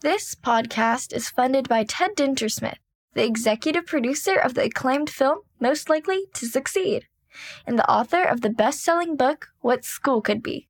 This podcast is funded by Ted Dintersmith, the executive producer of the acclaimed film Most Likely to Succeed, and the author of the best selling book What School Could Be.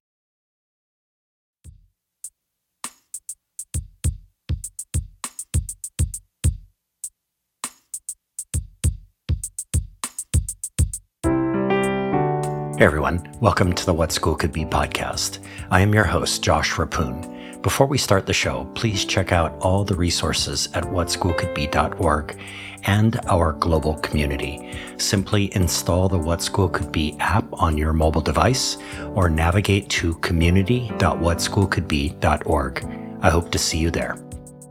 Hey everyone, welcome to the What School Could Be podcast. I am your host, Josh Rapoon. Before we start the show, please check out all the resources at whatschoolcouldbe.org and our global community. Simply install the What School Could Be app on your mobile device or navigate to community.whatschoolcouldbe.org. I hope to see you there.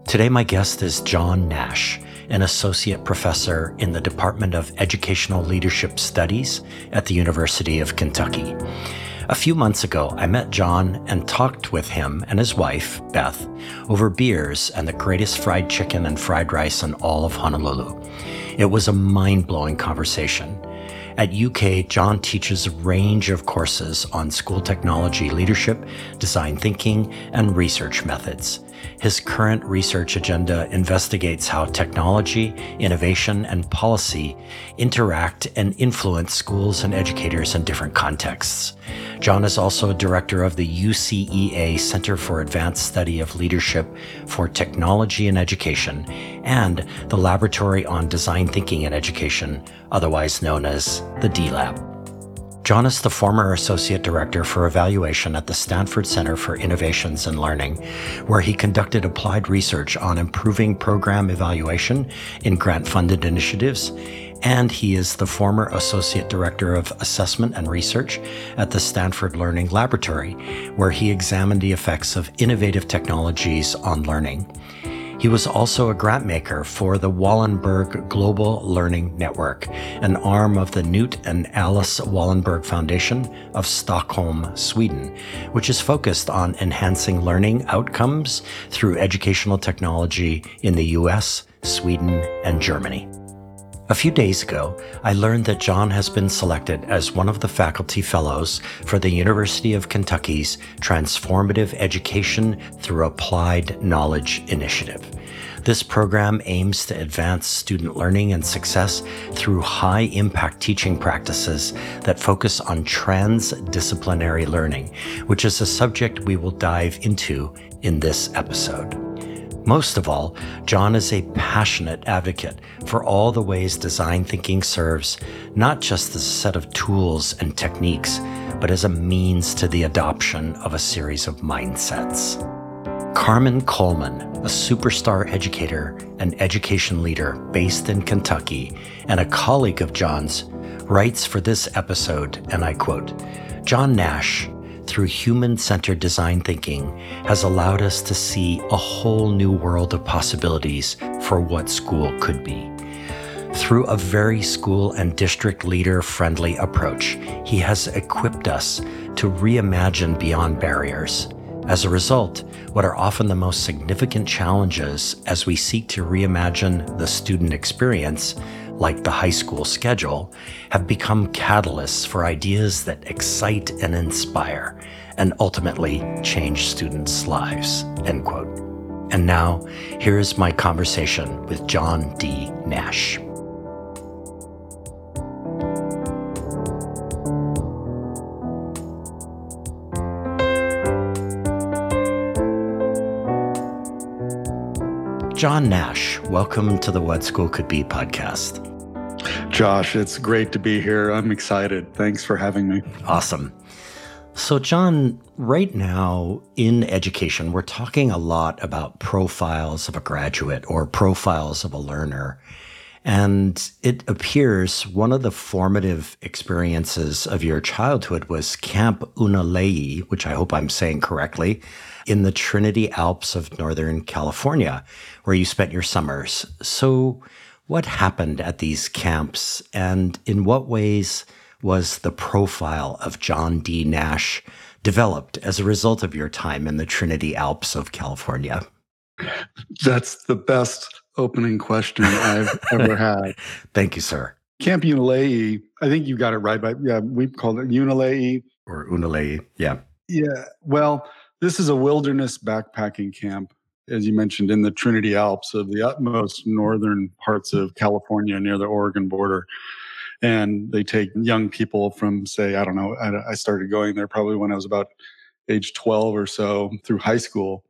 Today, my guest is John Nash an associate professor in the Department of Educational Leadership Studies at the University of Kentucky. A few months ago, I met John and talked with him and his wife, Beth, over beers and the greatest fried chicken and fried rice in all of Honolulu. It was a mind blowing conversation. At UK, John teaches a range of courses on school technology leadership, design thinking, and research methods. His current research agenda investigates how technology, innovation, and policy interact and influence schools and educators in different contexts. John is also a director of the UCEA Center for Advanced Study of Leadership for Technology and Education and the Laboratory on Design Thinking in Education, otherwise known as the D Lab. John is the former Associate Director for Evaluation at the Stanford Center for Innovations and Learning, where he conducted applied research on improving program evaluation in grant funded initiatives. And he is the former Associate Director of Assessment and Research at the Stanford Learning Laboratory, where he examined the effects of innovative technologies on learning. He was also a grantmaker for the Wallenberg Global Learning Network, an arm of the Knut and Alice Wallenberg Foundation of Stockholm, Sweden, which is focused on enhancing learning outcomes through educational technology in the US, Sweden, and Germany. A few days ago, I learned that John has been selected as one of the faculty fellows for the University of Kentucky's Transformative Education Through Applied Knowledge Initiative. This program aims to advance student learning and success through high impact teaching practices that focus on transdisciplinary learning, which is a subject we will dive into in this episode. Most of all, John is a passionate advocate for all the ways design thinking serves not just as a set of tools and techniques, but as a means to the adoption of a series of mindsets. Carmen Coleman, a superstar educator and education leader based in Kentucky and a colleague of John's, writes for this episode, and I quote John Nash, through human centered design thinking, has allowed us to see a whole new world of possibilities for what school could be. Through a very school and district leader friendly approach, he has equipped us to reimagine beyond barriers. As a result, what are often the most significant challenges as we seek to reimagine the student experience like the high school schedule, have become catalysts for ideas that excite and inspire and ultimately change students' lives. End quote. And now, here is my conversation with John B. Nash. John Nash, welcome to the What School Could Be podcast. Josh, it's great to be here. I'm excited. Thanks for having me. Awesome. So, John, right now in education, we're talking a lot about profiles of a graduate or profiles of a learner. And it appears one of the formative experiences of your childhood was Camp Unalayee, which I hope I'm saying correctly, in the Trinity Alps of Northern California, where you spent your summers. So, what happened at these camps, and in what ways was the profile of John B. Nash developed as a result of your time in the Trinity Alps of California? That's the best opening question I've ever had. Thank you, sir. Camp Unalayee, I think you got it right, but yeah, we called it Unalayee. Or Unalayee, yeah. Yeah. Well, this is a wilderness backpacking camp as you mentioned, in the Trinity Alps of the utmost northern parts of California near the Oregon border. And they take young people from, say, I don't know, I, I started going there probably when I was about age 12 or so through high school.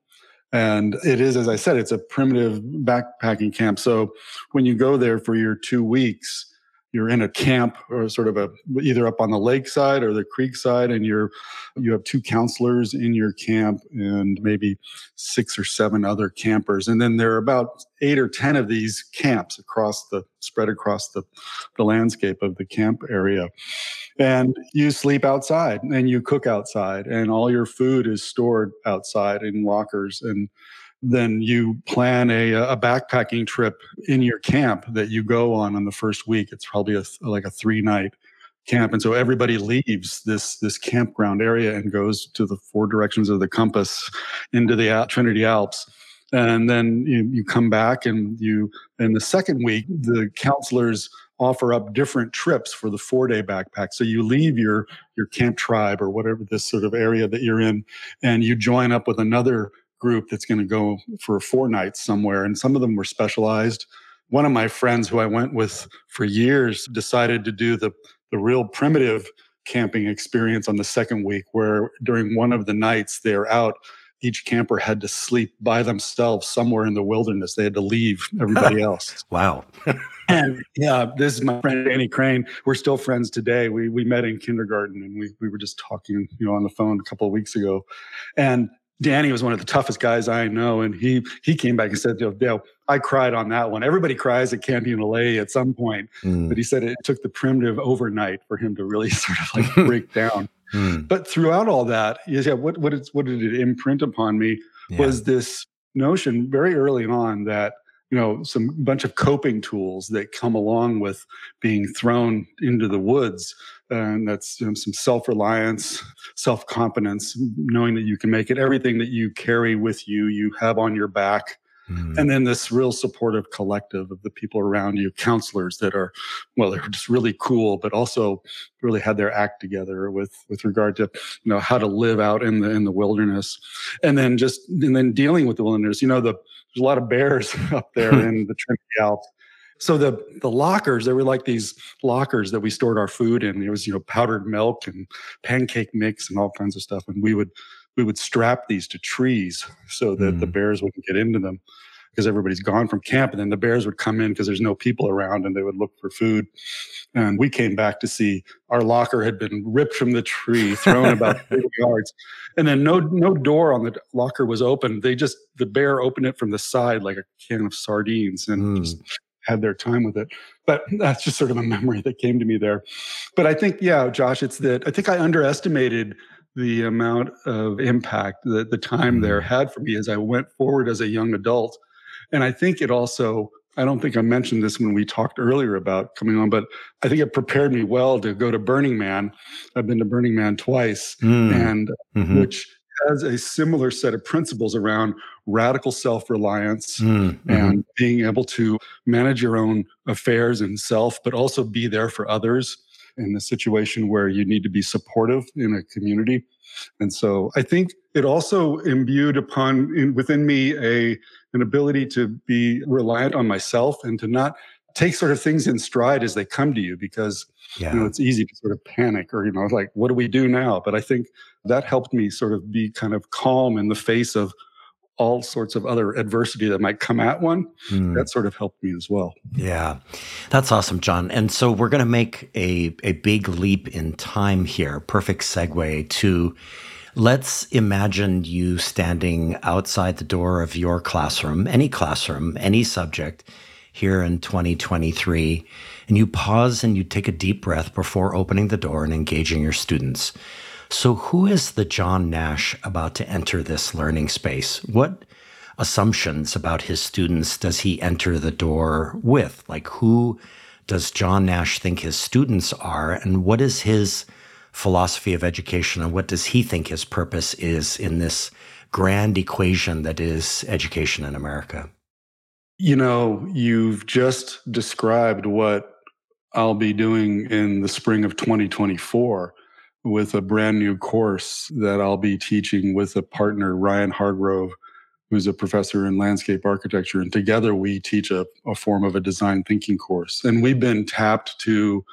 And it is, as I said, it's a primitive backpacking camp. So when you go there for your two weeks, you're in a camp or sort of a either up on the lake side or the creek side and you're you have two counselors in your camp and maybe six or seven other campers and then there are about eight or ten of these camps across the spread across the, the landscape of the camp area and you sleep outside and you cook outside and all your food is stored outside in lockers and then you plan a, a backpacking trip in your camp that you go on in the first week. It's probably a, like a three night camp. And so everybody leaves this, this campground area and goes to the four directions of the compass into the Trinity Alps. And then you, you come back and you, in the second week, the counselors offer up different trips for the four day backpack. So you leave your, your camp tribe or whatever this sort of area that you're in, and you join up with another group that's going to go for four nights somewhere. And some of them were specialized. One of my friends who I went with for years decided to do the, the real primitive camping experience on the second week, where during one of the nights they're out each camper had to sleep by themselves somewhere in the wilderness. They had to leave everybody else. wow. and yeah, this is my friend Danny Crane. We're still friends today. We we met in kindergarten and we we were just talking, you know, on the phone a couple of weeks ago. And Danny was one of the toughest guys I know, and he he came back and said, "You know, I cried on that one. Everybody cries at Camp Unalayee at some point, mm. but he said it took the primitive overnight for him to really sort of like break down. Mm. But throughout all that, yeah, what what, is, what did it imprint upon me yeah. was this notion very early on that you know some bunch of coping tools that come along with being thrown into the woods and that's you know, some self-reliance self-confidence knowing that you can make it everything that you carry with you you have on your back mm. and then this real supportive collective of the people around you counselors that are well they're just really cool but also really had their act together with with regard to you know how to live out in the in the wilderness and then just and then dealing with the wilderness you know the there's a lot of bears up there in the Trinity Alps. So the the lockers, they were like these lockers that we stored our food in. It was you know powdered milk and pancake mix and all kinds of stuff, and we would we would strap these to trees so that mm. the bears wouldn't get into them because everybody's gone from camp and then the bears would come in because there's no people around and they would look for food and we came back to see our locker had been ripped from the tree thrown about 30 yards and then no no door on the locker was open they just the bear opened it from the side like a can of sardines and mm. just had their time with it but that's just sort of a memory that came to me there but i think yeah josh it's that i think i underestimated the amount of impact that the time there mm. had for me as I went forward as a young adult and I think it also, I don't think I mentioned this when we talked earlier about coming on, but I think it prepared me well to go to Burning Man. I've been to Burning Man twice, mm. and mm-hmm. which has a similar set of principles around radical self reliance mm-hmm. and being able to manage your own affairs and self, but also be there for others in a situation where you need to be supportive in a community. And so I think it also imbued upon in, within me a an ability to be reliant on myself and to not take sort of things in stride as they come to you because yeah. you know it's easy to sort of panic or you know like what do we do now but i think that helped me sort of be kind of calm in the face of all sorts of other adversity that might come at one mm. that sort of helped me as well yeah that's awesome john and so we're going to make a, a big leap in time here perfect segue to Let's imagine you standing outside the door of your classroom, any classroom, any subject here in 2023, and you pause and you take a deep breath before opening the door and engaging your students. So, who is the John Nash about to enter this learning space? What assumptions about his students does he enter the door with? Like, who does John Nash think his students are, and what is his philosophy of education and what does he think his purpose is in this grand equation that is education in America? You know, you've just described what I'll be doing in the spring of 2024 with a brand new course that I'll be teaching with a partner, Ryan Hargrove, who's a professor in landscape architecture. And together we teach a, a form of a design thinking course. And we've been tapped to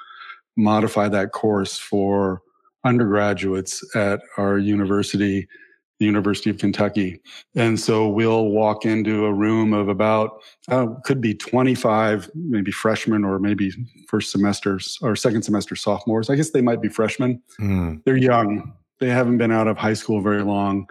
modify that course for undergraduates at our university the University of Kentucky. And so we'll walk into a room of about, uh, could be 25, maybe freshmen or maybe first semesters or second semester sophomores. I guess they might be freshmen. Mm. They're young, they haven't been out of high school very long.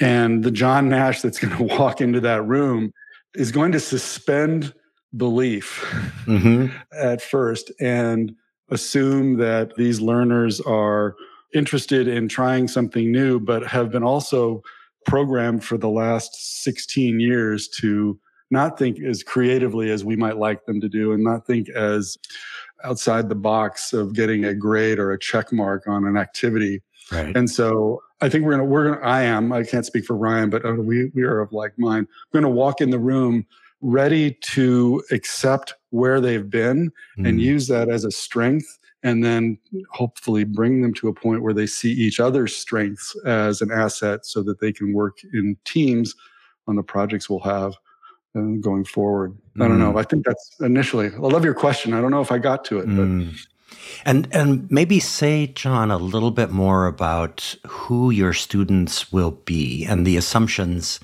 And the John Nash that's going to walk into that room is going to suspend belief mm-hmm. at first and assume that these learners are interested in trying something new, but have been also programmed for the last 16 years to not think as creatively as we might like them to do and not think as outside the box of getting a grade or a check mark on an activity. Right. And so I think we're gonna we're gonna I am I can't speak for Ryan, but uh, we we are of like mind. We're gonna walk in the room ready to accept where they've been mm. and use that as a strength and then hopefully bring them to a point where they see each other's strengths as an asset so that they can work in teams on the projects we'll have uh, going forward. Mm. I don't know. Mm. I think that's initially. I love your question. I don't know if I got to it, mm. but. And and maybe say, John, a little bit more about who your students will be and the assumptions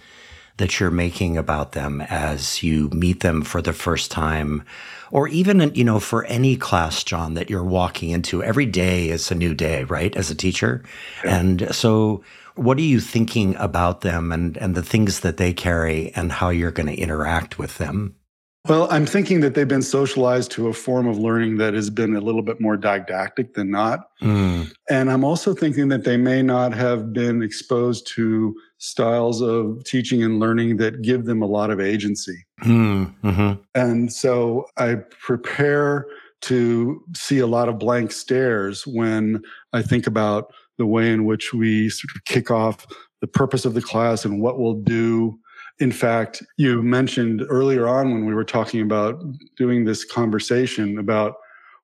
that you're making about them as you meet them for the first time or even, you know, for any class, John, that you're walking into, every day is a new day, right? As a teacher. Yeah. And so what are you thinking about them and, and the things that they carry and how you're going to interact with them? Well, I'm thinking that they've been socialized to a form of learning that has been a little bit more didactic than not. Mm. And I'm also thinking that they may not have been exposed to styles of teaching and learning that give them a lot of agency. Mm. Mm-hmm. And so I prepare to see a lot of blank stares when I think about the way in which we sort of kick off the purpose of the class and what we'll do in fact, you mentioned earlier on when we were talking about doing this conversation about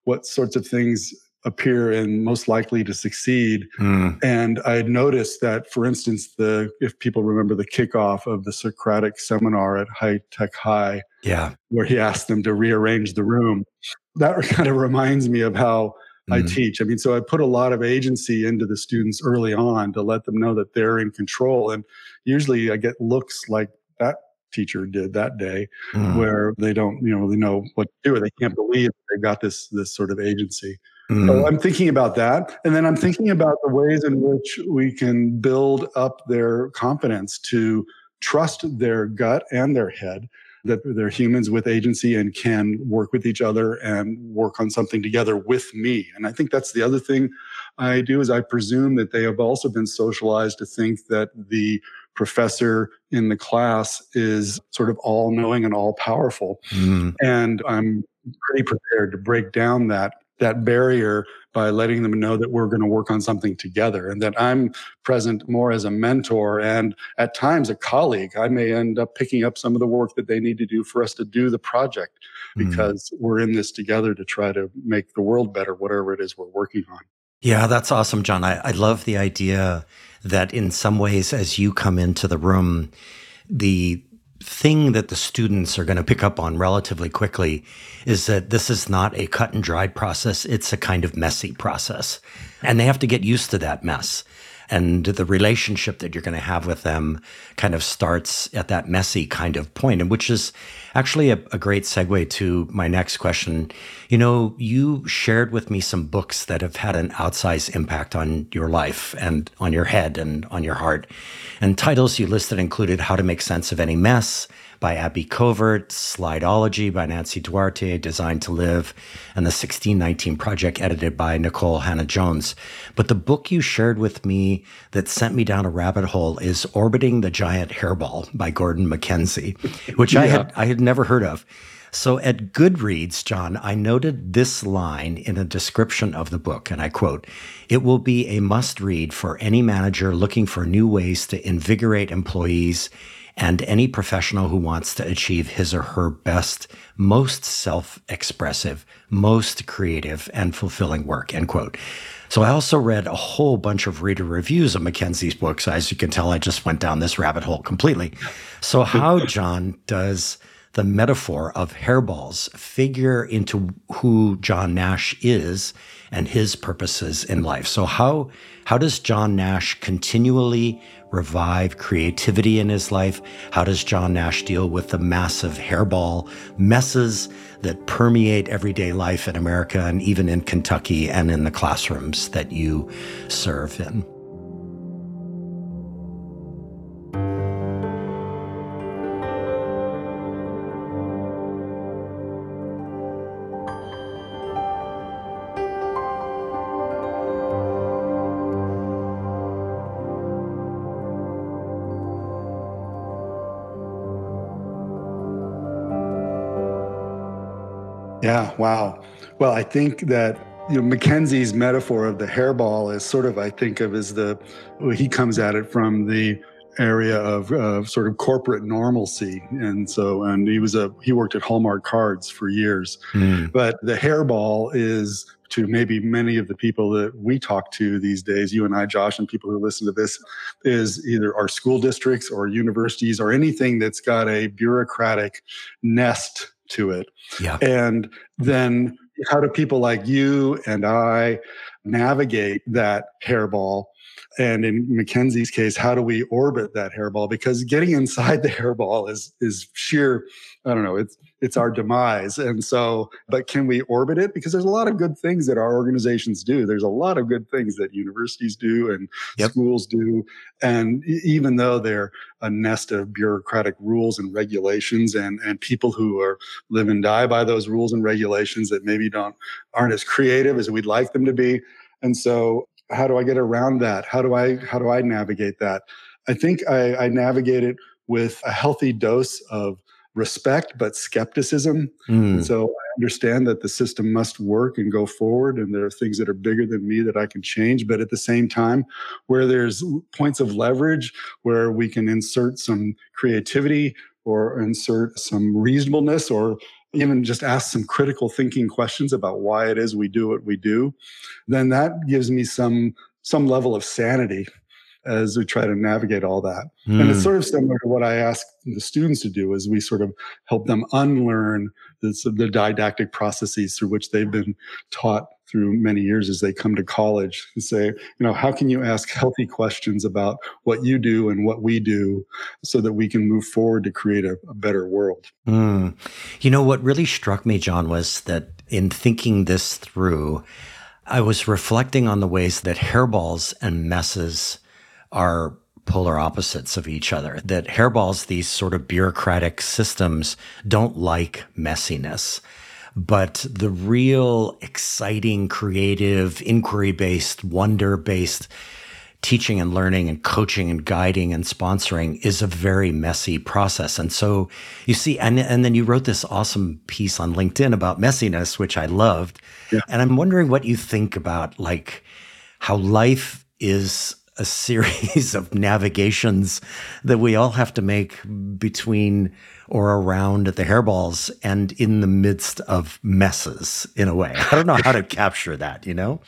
what sorts of things appear and most likely to succeed. Mm. And I had noticed that, for instance, the if people remember the kickoff of the Socratic seminar at High Tech High, yeah, where he asked them to rearrange the room, that kind of reminds me of how mm. I teach. I mean, so I put a lot of agency into the students early on to let them know that they're in control. And usually I get looks like that teacher did that day mm. where they don't you know really know what to do or they can't believe they've got this this sort of agency mm. so i'm thinking about that and then i'm thinking about the ways in which we can build up their confidence to trust their gut and their head that they're humans with agency and can work with each other and work on something together with me and i think that's the other thing i do is i presume that they have also been socialized to think that the professor in the class is sort of all knowing and all powerful. Mm. And I'm pretty prepared to break down that that barrier by letting them know that we're going to work on something together and that I'm present more as a mentor and at times a colleague. I may end up picking up some of the work that they need to do for us to do the project mm. because mm. we're in this together to try to make the world better, whatever it is we're working on. Yeah, that's awesome, John. I, I love the idea that in some ways, as you come into the room, the thing that the students are going to pick up on relatively quickly is that this is not a cut and dried process. It's a kind of messy process. And they have to get used to that mess and the relationship that you're going to have with them kind of starts at that messy kind of point, and which is actually a, a, great segue to my next question. You know, you shared with me some books that have had an outsized impact on your life and on your head and on your heart. And titles you listed included How to Make Sense of Any Mess, by Abby Covert, Slideology by Nancy Duarte, Designed to Live, and the 1619 Project edited by Nikole Hannah-Jones. But the book you shared with me that sent me down a rabbit hole is Orbiting the Giant Hairball by Gordon MacKenzie, which yeah. I had I had never heard of. So at Goodreads, John, I noted this line in a description of the book, and I quote, It will be a must read for any manager looking for new ways to invigorate employees and any professional who wants to achieve his or her best, most self expressive, most creative, and fulfilling work. End quote. So I also read a whole bunch of reader reviews of Mackenzie's books. As you can tell, I just went down this rabbit hole completely. So how, John, does the metaphor of hairballs figure into who John Nash is and his purposes in life? So how how does John Nash continually revive creativity in his life? How does John Nash deal with the massive hairball messes that permeate everyday life in America and even in Kentucky and in the classrooms that you serve in? Yeah, wow. Well, I think that you know Mackenzie's metaphor of the hairball is sort of I think of as the he comes at it from the area of uh, sort of corporate normalcy and so and he was a he worked at Hallmark Cards for years mm. but the hairball is to maybe many of the people that we talk to these days you and I Josh and people who listen to this is either our school districts or universities or anything that's got a bureaucratic nest to it. Yeah. And mm-hmm. then how do people like you and I navigate that hairball? And in Mackenzie's case, how do we orbit that hairball? Because getting inside the hairball is is sheer, I don't know, it's it's our demise. And so, but can we orbit it? Because there's a lot of good things that our organizations do. There's a lot of good things that universities do and yep. schools do. And even though they're a nest of bureaucratic rules and regulations and, and people who are live and die by those rules and regulations that maybe don't aren't as creative as we'd like them to be. And so how do I get around that? How do I how do I navigate that? I think I, I navigate it with a healthy dose of respect but skepticism. Mm. So I understand that the system must work and go forward, and there are things that are bigger than me that I can change. But at the same time, where there's points of leverage where we can insert some creativity or insert some reasonableness or even just ask some critical thinking questions about why it is we do what we do, then that gives me some some level of sanity as we try to navigate all that. Mm. And it's hmm. sort of similar to what I ask the students to do is we sort of help them unlearn the, the didactic processes through which they've been taught through many years as they come to college and say, you know, how can you ask healthy questions about what you do and what we do so that we can move forward to create a, a better world? Mm. You know, what really struck me, John, was that in thinking this through, I was reflecting on the ways that hairballs and messes are polar opposites of each other. That hairballs, these sort of bureaucratic systems, don't like messiness. But the real exciting, creative, inquiry based, wonder based teaching and learning and coaching and guiding and sponsoring is a very messy process. And so you see, and, and then you wrote this awesome piece on LinkedIn about messiness, which I loved. Yeah. And I'm wondering what you think about like how life is a series of navigations that we all have to make between or around the hairballs and in the midst of messes in a way. I don't know how to capture that, you know?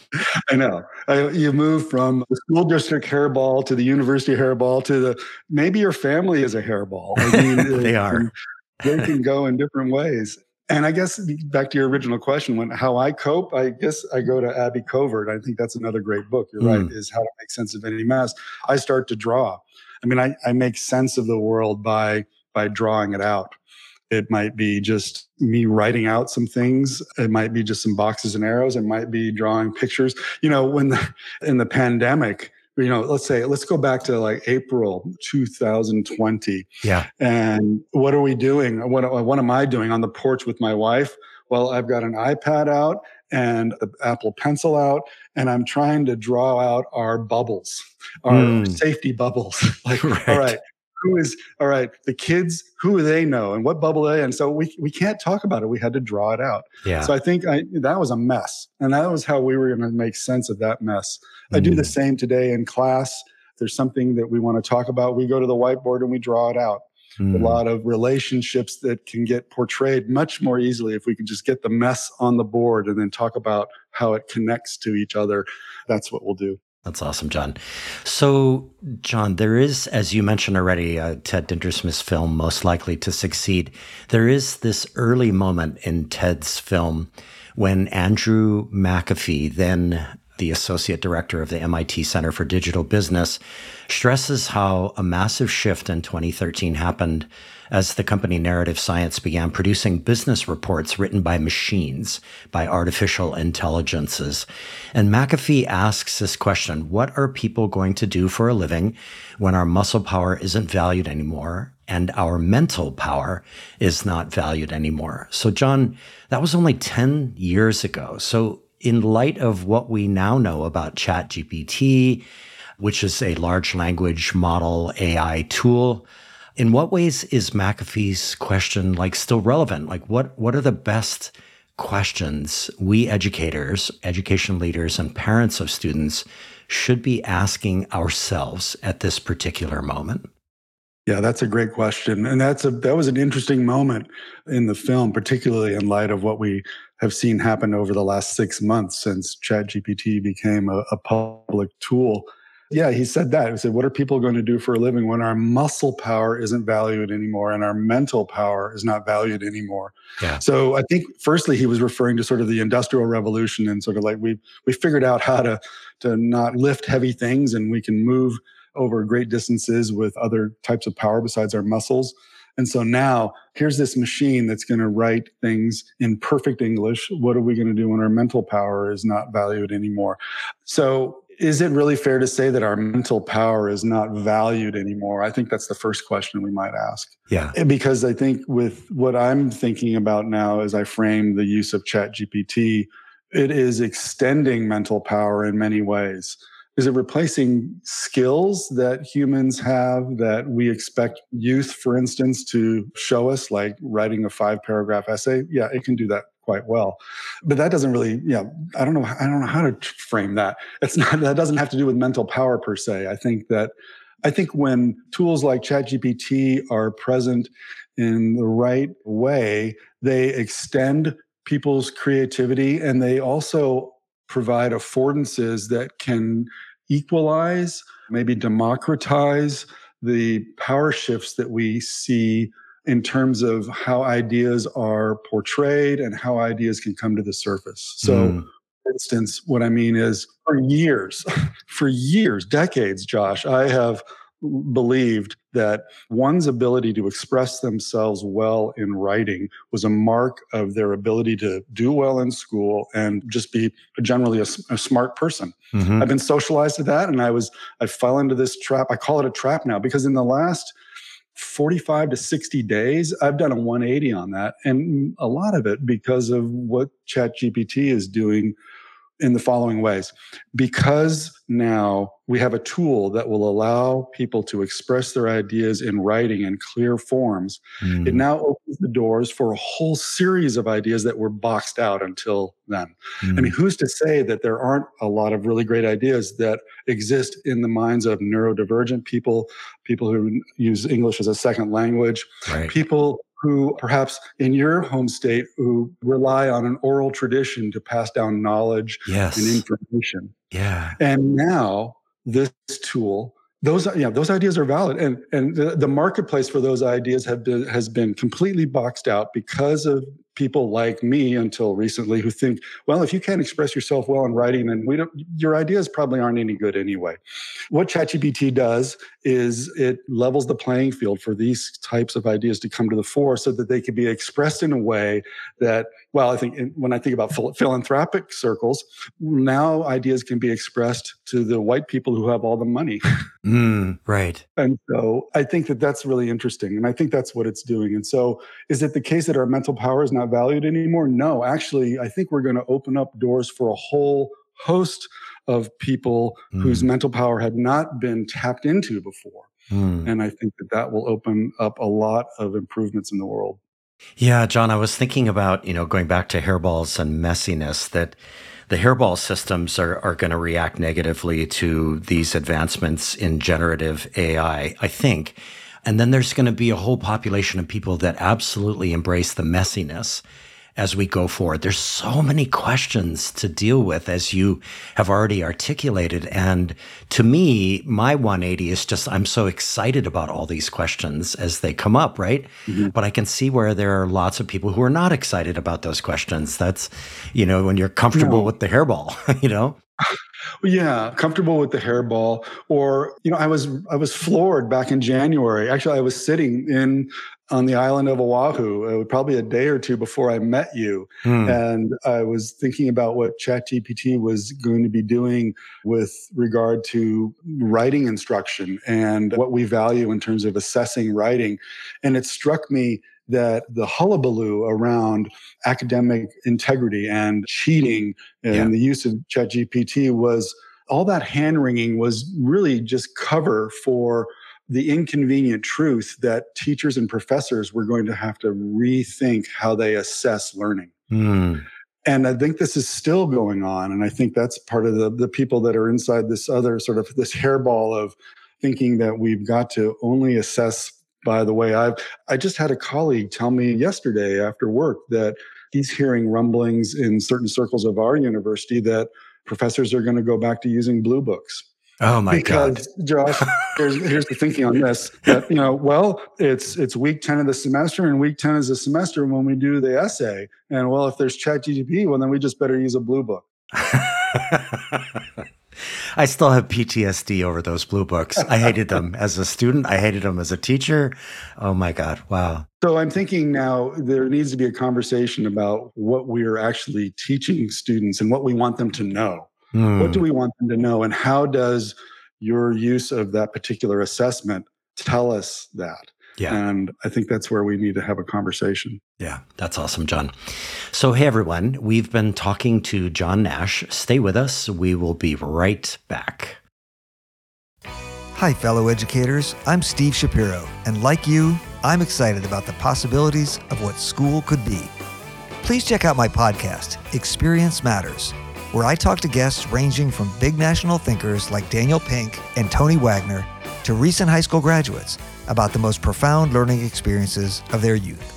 I know. you move from the school district hairball to the university hairball to the maybe your family is a hairball. I mean, they uh, are. They can go in different ways and I guess back to your original question, when how I cope, I guess I go to Abby Covert. I think that's another great book. You're mm. right, is how to make sense of any mess. I start to draw. I mean, I, I make sense of the world by by drawing it out. It might be just me writing out some things. It might be just some boxes and arrows. It might be drawing pictures. You know, when the, in the pandemic, you know, let's say, let's go back to like April 2020. Yeah. And what are we doing? What, what am I doing on the porch with my wife? Well, I've got an iPad out and the Apple Pencil out, and I'm trying to draw out our bubbles, our mm. safety bubbles. like, right. all right, who is all right the kids who do they know and what bubble they and so we, we can't talk about it we had to draw it out yeah so i think I, that was a mess and that was how we were going to make sense of that mess mm. i do the mm. same today in class there's something that we want to talk about we go to the whiteboard and we draw it out mm. a lot of relationships that can get portrayed much more easily if we can just get the mess on the board and then talk about how it connects to each other. That's what we'll do. That's awesome, John. So, John, there is, as you mentioned already, uh, Ted Dintersmith's film, Most Likely to Succeed. There is this early moment in Ted's film when Andrew McAfee, then the associate director of the MIT Center for Digital Business, stresses how a massive shift in 2013 happened as the company Narrative Science began producing business reports written by machines, by artificial intelligences. And McAfee asks this question What are people going to do for a living when our muscle power isn't valued anymore and our mental power is not valued anymore? So, John, that was only 10 years ago. So, in light of what we now know about ChatGPT, which is a large language model AI tool, in what ways is McAfee's question like still relevant? Like what what are the best questions we educators, education leaders, and parents of students should be asking ourselves at this particular moment? Yeah, that's a great question. And that's a that was an interesting moment in the film, particularly in light of what we have seen happen over the last six months since ChatGPT became a, a public tool. Yeah, he said that. He said, What are people going to do for a living when our muscle power isn't valued anymore and our mental power is not valued anymore? Yeah. So I think firstly he was referring to sort of the industrial revolution and sort of like we we figured out how to to not lift heavy things and we can move over great distances with other types of power besides our muscles. And so now here's this machine that's going to write things in perfect English. What are we going to do when our mental power is not valued anymore? So is it really fair to say that our mental power is not valued anymore? I think that's the first question we might ask. Yeah. Because I think with what I'm thinking about now as I frame the use of Chat GPT, it is extending mental power in many ways. Is it replacing skills that humans have that we expect youth, for instance, to show us, like writing a five paragraph essay? Yeah, it can do that quite well. But that doesn't really, yeah, I don't know, I don't know how to frame that. It's not that doesn't have to do with mental power per se. I think that I think when tools like ChatGPT are present in the right way, they extend people's creativity and they also provide affordances that can equalize, maybe democratize the power shifts that we see in terms of how ideas are portrayed and how ideas can come to the surface. So, mm. for instance, what I mean is for years, for years, decades, Josh, I have believed that one's ability to express themselves well in writing was a mark of their ability to do well in school and just be generally a, a smart person. Mm-hmm. I've been socialized to that, and I was I fell into this trap. I call it a trap now because in the last 45 to 60 days, I've done a 180 on that, and a lot of it because of what ChatGPT is doing in the following ways. Because now we have a tool that will allow people to express their ideas in writing in clear forms, mm. it now opens the doors for a whole series of ideas that were boxed out until then. Mm. I mean, who's to say that there aren't a lot of really great ideas that exist in the minds of neurodivergent people, people who use English as a second language, right. people who perhaps in your home state who rely on an oral tradition to pass down knowledge yes. and information. Yeah. And now this tool those yeah those ideas are valid and and the, the marketplace for those ideas have been has been completely boxed out because of people like me until recently who think well if you can't express yourself well in writing then we don't your ideas probably aren't any good anyway what chatgpt does is it levels the playing field for these types of ideas to come to the fore so that they can be expressed in a way that well, I think when I think about philanthropic circles, now ideas can be expressed to the white people who have all the money. Mm, right. And so I think that that's really interesting. And I think that's what it's doing. And so is it the case that our mental power is not valued anymore? No, actually, I think we're going to open up doors for a whole host of people mm. whose mental power had not been tapped into before. Mm. And I think that that will open up a lot of improvements in the world. Yeah, John, I was thinking about, you know, going back to hairballs and messiness, that the hairball systems are, are going to react negatively to these advancements in generative AI, I think. And then there's going to be a whole population of people that absolutely embrace the messiness as we go forward. There's so many questions to deal with as you have already articulated. And to me, my 180 is just, I'm so excited about all these questions as they come up, right? Mm-hmm. But I can see where there are lots of people who are not excited about those questions. That's, you know, when you're comfortable no. with the hairball, you know? Yeah, comfortable with the hairball. Or, you know, I was I was floored back in January. Actually, I was sitting in on the island of Oahu, uh, probably a day or two before I met you. Mm. And I was thinking about what ChatGPT was going to be doing with regard to writing instruction and what we value in terms of assessing writing. And it struck me that the hullabaloo around academic integrity and cheating and yeah. the use of ChatGPT was all that hand wringing was really just cover for the inconvenient truth that teachers and professors were going to have to rethink how they assess learning. Mm. And I think this is still going on. And I think that's part of the, the people that are inside this other sort of this hairball of thinking that we've got to only assess by the way I've I just had a colleague tell me yesterday after work that he's hearing rumblings in certain circles of our university that professors are going to go back to using blue books Oh my because, God, Josh, here's here's the thinking on this. That you know, well, it's it's week ten of the semester, and week ten is the semester when we do the essay. And well, if there's Chat GTP, well, then we just better use a blue book. I still have PTSD over those blue books. I hated them as a student. I hated them as a teacher. Oh my God. Wow. So I'm thinking now there needs to be a conversation about what we're actually teaching students and what we want them to know. What do hmm. we want them to know? And how does your use of that particular assessment tell us that? Yeah. And I think that's where we need to have a conversation. Yeah, that's awesome, John. So, hey, everyone, we've been talking to John Nash. Stay with us. We will be right back. Hi, fellow educators. I'm Steve Shapiro, and like you, I'm excited about the possibilities of what school could be. Please check out my podcast, Experience Matters where I talk to guests ranging from big national thinkers like Daniel Pink and Tony Wagner to recent high school graduates about the most profound learning experiences of their youth.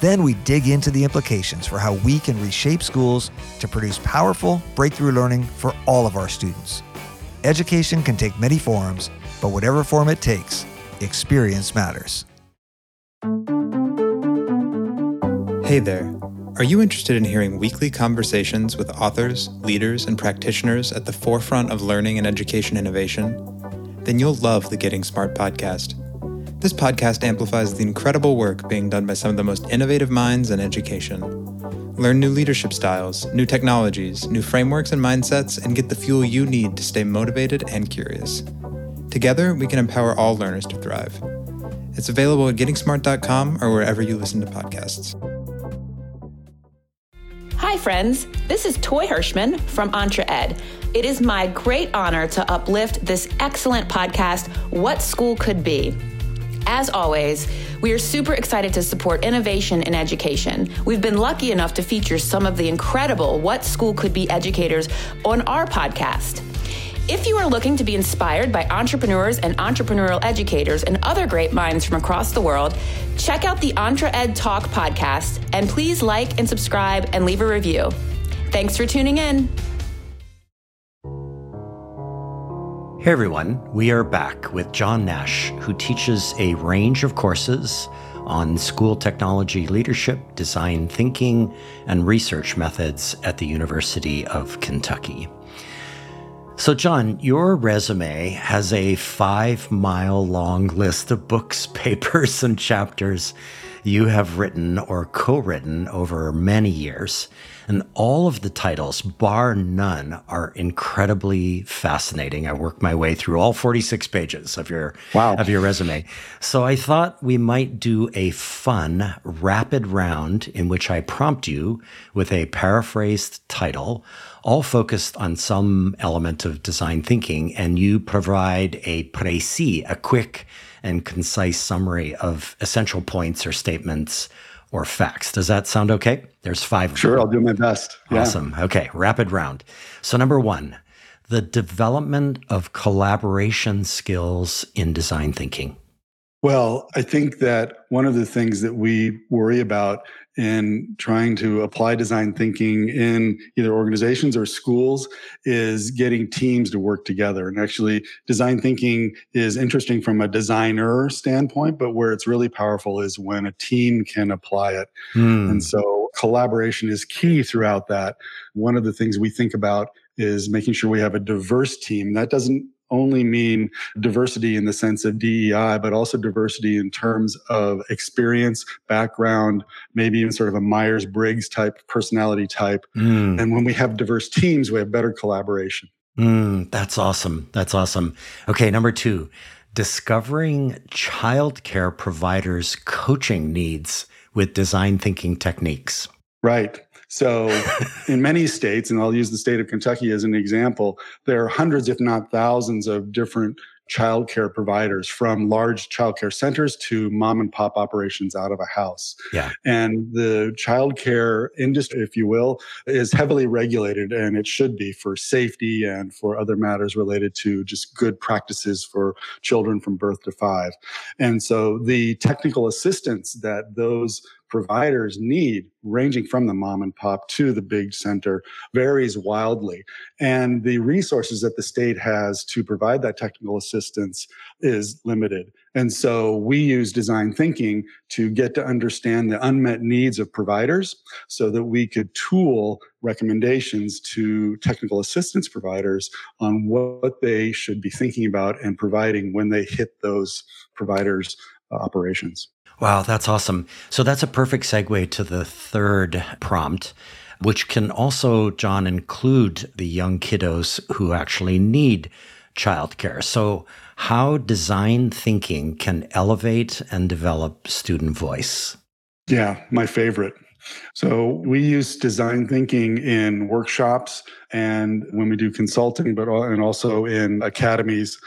Then we dig into the implications for how we can reshape schools to produce powerful breakthrough learning for all of our students. Education can take many forms, but whatever form it takes, experience matters. Hey there. Are you interested in hearing weekly conversations with authors, leaders, and practitioners at the forefront of learning and education innovation? Then you'll love the Getting Smart podcast. This podcast amplifies the incredible work being done by some of the most innovative minds in education. Learn new leadership styles, new technologies, new frameworks and mindsets, and get the fuel you need to stay motivated and curious. Together, we can empower all learners to thrive. It's available at gettingsmart.com or wherever you listen to podcasts. Hi, friends. This is Toy Hirschman from Entre Ed. It is my great honor to uplift this excellent podcast, What School Could Be. As always, we are super excited to support innovation in education. We've been lucky enough to feature some of the incredible What School Could Be educators on our podcast. If you are looking to be inspired by entrepreneurs and entrepreneurial educators and other great minds from across the world, check out the Entre Ed Talk podcast and please like and subscribe and leave a review. Thanks for tuning in. Hey everyone, we are back with John Nash, who teaches a range of courses on school technology leadership, design thinking, and research methods at the University of Kentucky. So, John, your resume has a five mile long list of books, papers, and chapters you have written or co written over many years. And all of the titles, bar none, are incredibly fascinating. I worked my way through all 46 pages of your, wow. of your resume. So I thought we might do a fun, rapid round in which I prompt you with a paraphrased title all focused on some element of design thinking, and you provide a précis, a quick and concise summary of essential points or statements or facts. Does that sound okay? There's five. Sure, I'll do my best. Yeah. Awesome. Okay, rapid round. So, number one, the development of collaboration skills in design thinking. Well, I think that one of the things that we worry about in trying to apply design thinking in either organizations or schools is getting teams to work together. And actually, design thinking is interesting from a designer standpoint, but where it's really powerful is when a team can apply it. Mm. And so collaboration is key throughout that. One of the things we think about is making sure we have a diverse team. That doesn't only mean diversity in the sense of DEI, but also diversity in terms of experience, background, maybe even sort of a Myers Briggs type personality type. Mm. And when we have diverse teams, we have better collaboration. Mm, that's awesome. That's awesome. Okay, number two, discovering childcare providers' coaching needs with design thinking techniques. Right. So, in many states, and I'll use the state of Kentucky as an example, there are hundreds, if not thousands, of different childcare providers from large childcare centers to mom and pop operations out of a house. Yeah. And the childcare industry, if you will, is heavily regulated and it should be for safety and for other matters related to just good practices for children from birth to five. And so the technical assistance that those providers need, ranging from the mom and pop to the big center, varies wildly. And the resources that the state has to provide that technical assistance is limited. And so we use design thinking to get to understand the unmet needs of providers so that we could tool recommendations to technical assistance providers on what they should be thinking about and providing when they hit those providers' uh, operations. Wow, that's awesome. So that's a perfect segue to the third prompt, which can also, John, include the young kiddos who actually need childcare. So, how design thinking can elevate and develop student voice? Yeah, my favorite. So we use design thinking in workshops and when we do consulting, but and also in academies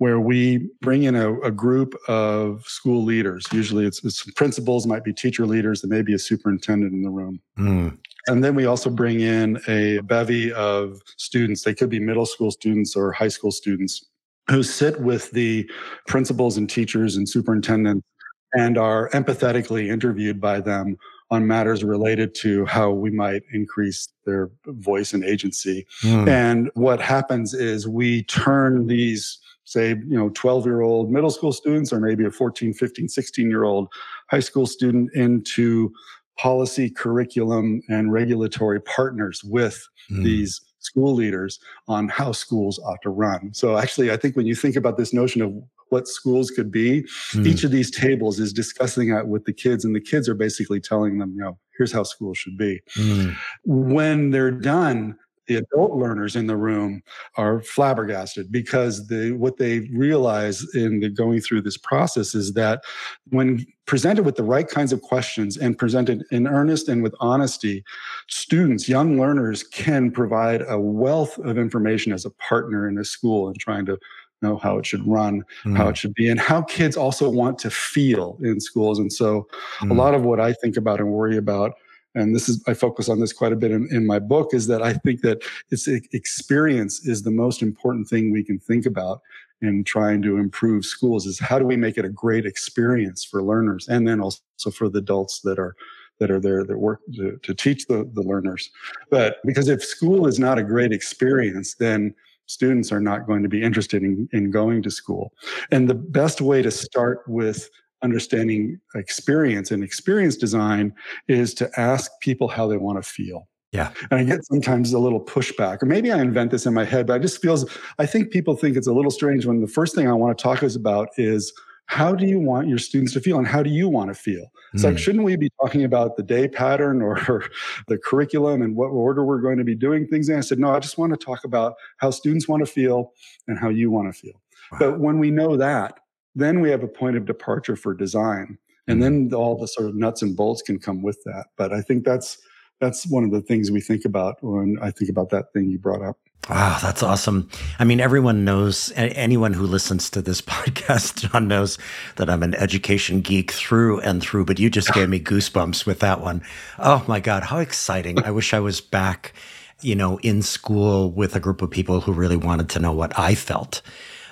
where we bring in a, a group of school leaders. Usually it's, it's, principals, might be teacher leaders, there may be a superintendent in the room. Mm. And then we also bring in a bevy of students. They could be middle school students or high school students who sit with the principals and teachers and superintendents and are empathetically interviewed by them on matters related to how we might increase their voice and agency. Mm. And what happens is we turn these say, you know, 12 year old middle school students or maybe a 14, 15, 16 year old high school student into policy, curriculum, and regulatory partners with mm. these school leaders on how schools ought to run. So actually, I think when you think about this notion of what schools could be, mm. each of these tables is discussing that with the kids, and the kids are basically telling them, you know, here's how schools should be. Mm. When they're done, the adult learners in the room are flabbergasted because the what they realize in the going through this process is that when presented with the right kinds of questions and presented in earnest and with honesty students young learners can provide a wealth of information as a partner in a school and trying to know how it should run, mm. how it should be, and how kids also want to feel in schools. And so, mm. a lot of what I think about and worry about and this is i focus on this quite a bit in, in my book is that i think that it's experience is the most important thing we can think about in trying to improve schools is how do we make it a great experience for learners and then also for the adults that are that are there that work to, to teach the, the learners. But because if school is not a great experience then students are not going to be interested in, in going to school. And the best way to start with understanding experience and experience design is to ask people how they want to feel. Yeah. And I get sometimes a little pushback, or maybe I invent this in my head, but I just feels, I think people think it's a little strange when the first thing I want to talk is about is how do you want your students to feel and how do you want to feel? It's mm. like, hmm. shouldn't we be talking about the day pattern or the curriculum and what order we're going to be doing things in? I said, no, I just want to talk about how students want to feel and how you want to feel. Wow. But when we know that, then we have a point of departure for design. And mm-hmm. then all the sort of nuts and bolts can come with that. But I think that's that's one of the things we think about when I think about that thing you brought up. Wow, that's awesome. I mean, everyone knows, anyone who listens to this podcast, John knows that I'm an education geek through and through, but you just gave me goosebumps with that one. Oh my God, how exciting. I wish I was back, you know, in school with a group of people who really wanted to know what I felt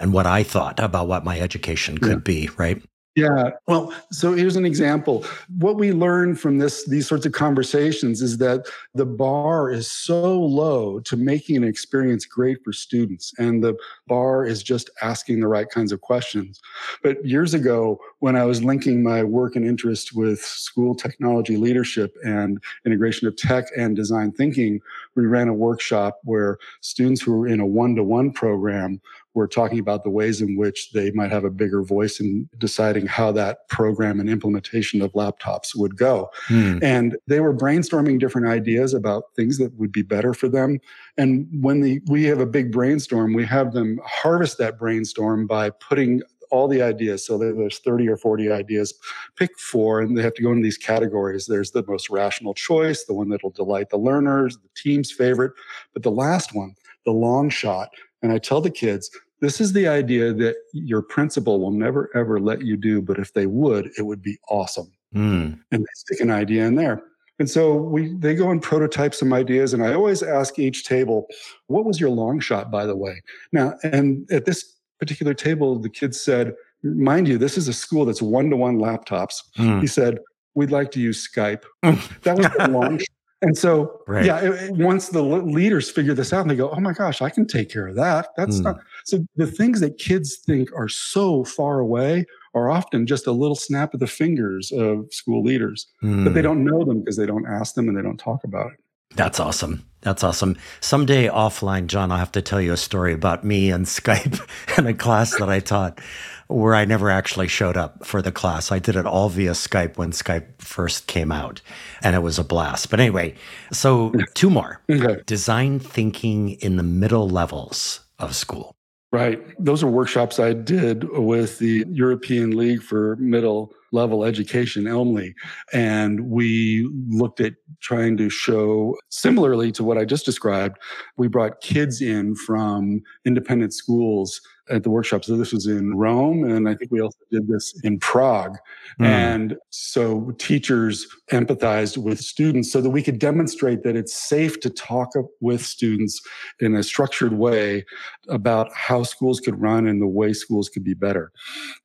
and what I thought about what my education could yeah. be, right? Yeah. Well, so here's an example. What we learn from this these sorts of conversations is that the bar is so low to making an experience great for students and the bar is just asking the right kinds of questions. But years ago when I was linking my work and interest with school technology leadership and integration of tech and design thinking, we ran a workshop where students who were in a one-to-one program were talking about the ways in which they might have a bigger voice in deciding how that program and implementation of laptops would go. Hmm. And they were brainstorming different ideas about things that would be better for them. And when the, we have a big brainstorm, we have them harvest that brainstorm by putting all the ideas. So there's 30 or 40 ideas. Pick four, and they have to go into these categories. There's the most rational choice, the one that'll delight the learners, the team's favorite. But the last one, the long shot. And I tell the kids, this is the idea that your principal will never ever let you do, but if they would, it would be awesome. Mm. And they stick an idea in there. And so we they go and prototype some ideas, and I always ask each table, "What was your long shot, by the way?" Now, and at this particular table, the kids said, "Mind you, this is a school that's one to one laptops." Mm. He said, "We'd like to use Skype." that was the long and so, right. yeah, it, it, once the leaders figure this out and they go, oh my gosh, I can take care of that. That's mm. not. So the things that kids think are so far away are often just a little snap of the fingers of school leaders, mm. but they hmm. don't know them because they don't ask them and they don't talk about it. That's awesome. That's awesome. Someday offline, John, I'll have to tell you a story about me and Skype and a class that I taught where I never actually showed up for the class. I did it all via Skype when Skype first came out, and it was a blast. But anyway, so two more okay. design thinking in the middle levels of school. Right. Those are workshops I did with the European League for Middle Level Education, ELMLE. And we looked at trying to show, similarly to what I just described, we brought kids in from independent schools at the workshop. So this was in Rome, and I think we also did this in Prague. Mm. And so teachers empathized with students so that we could demonstrate that it's safe to talk with students in a structured way about how schools could run and the way schools could be better.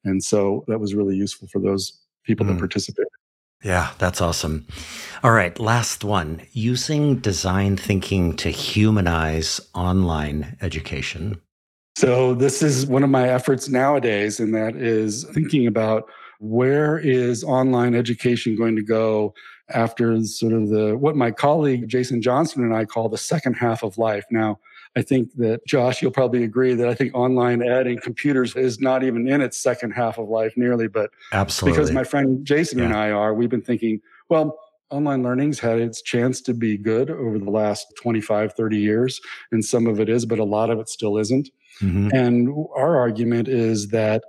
And so that was really useful for those people mm. that participated. Yeah, that's awesome. All right, last one. Using design thinking to humanize online education. So, this is one of my efforts nowadays, and that is thinking about where is online education going to go after sort of the what my colleague Jason Johnson and I call the second half of life. Now, I think that Josh, you'll probably agree that I think online ed and computers is not even in its second half of life nearly, but absolutely because my friend Jason yeah. and I are, we've been thinking, well, online learning's had its chance to be good over the last 25, 30 years, and some of it is, but a lot of it still isn't. Mm-hmm. And our argument is that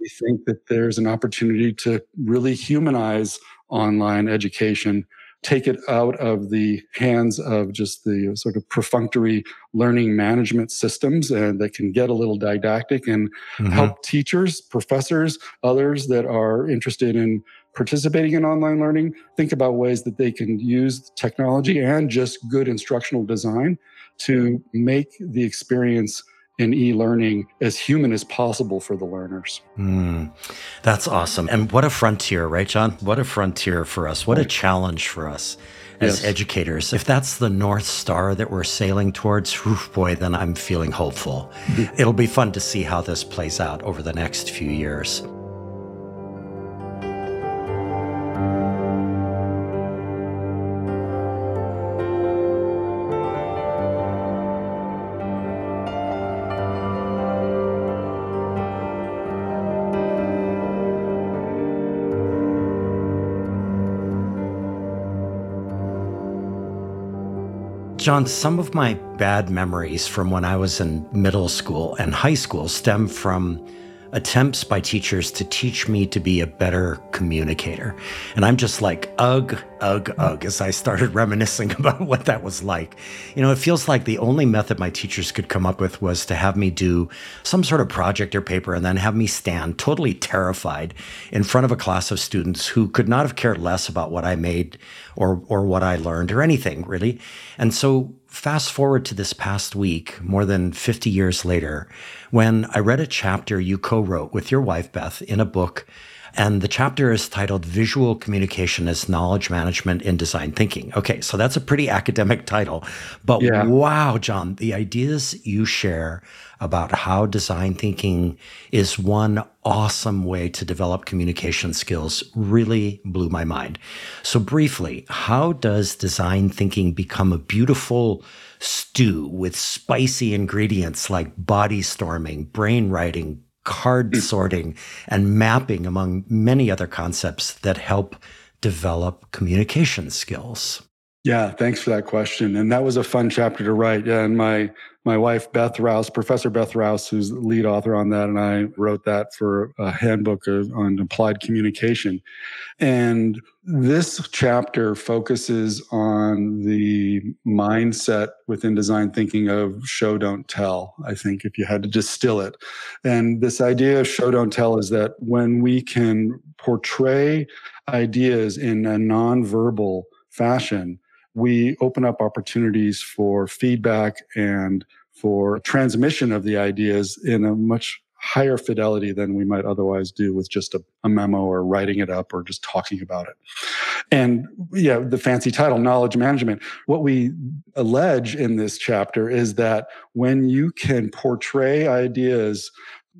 we think that there's an opportunity to really humanize online education, take it out of the hands of just the sort of perfunctory learning management systems and that can get a little didactic and mm-hmm. help teachers, professors, others that are interested in participating in online learning think about ways that they can use technology and just good instructional design to make the experience in e-learning as human as possible for the learners. Mm, that's awesome. And what a frontier, right, John? What a frontier for us. What a challenge for us as yes. educators. If that's the North Star that we're sailing towards, whew, boy, then I'm feeling hopeful. It'll be fun to see how this plays out over the next few years. John, some of my bad memories from when I was in middle school and high school stem from attempts by teachers to teach me to be a better communicator. And I'm just like, ugh, ugh, ugh, as I started reminiscing about what that was like. You know, it feels like the only method my teachers could come up with was to have me do some sort of project or paper and then have me stand totally terrified in front of a class of students who could not have cared less about what I made or, or what I learned or anything really. And so fast forward to this past week, more than 50 years later, when I read a chapter you co wrote with your wife, Beth, in a book And the chapter is titled Visual Communication as Knowledge Management in Design Thinking. Okay, so that's a pretty academic title. But yeah. wow, John, the ideas you share about how design thinking is one awesome way to develop communication skills really blew my mind. So, briefly, how does design thinking become a beautiful stew with spicy ingredients like body storming, brain writing, card hmm. sorting, and mapping, among many other concepts that help develop communication skills? Yeah, thanks for that question. And that was a fun chapter to write. Yeah, and my my wife Beth Rous, Professor Beth Rous, who's the lead author on that, and I wrote that for a handbook on applied communication. And this chapter focuses on the mindset within design thinking of show don't tell. I think if you had to distill it, and this idea of show don't tell is that when we can portray ideas in a nonverbal fashion we open up opportunities for feedback and for transmission of the ideas in a much higher fidelity than we might otherwise do with just a, a, memo or writing it up or just talking about it. And yeah, the fancy title, knowledge management. What we allege in this chapter is that when you can portray ideas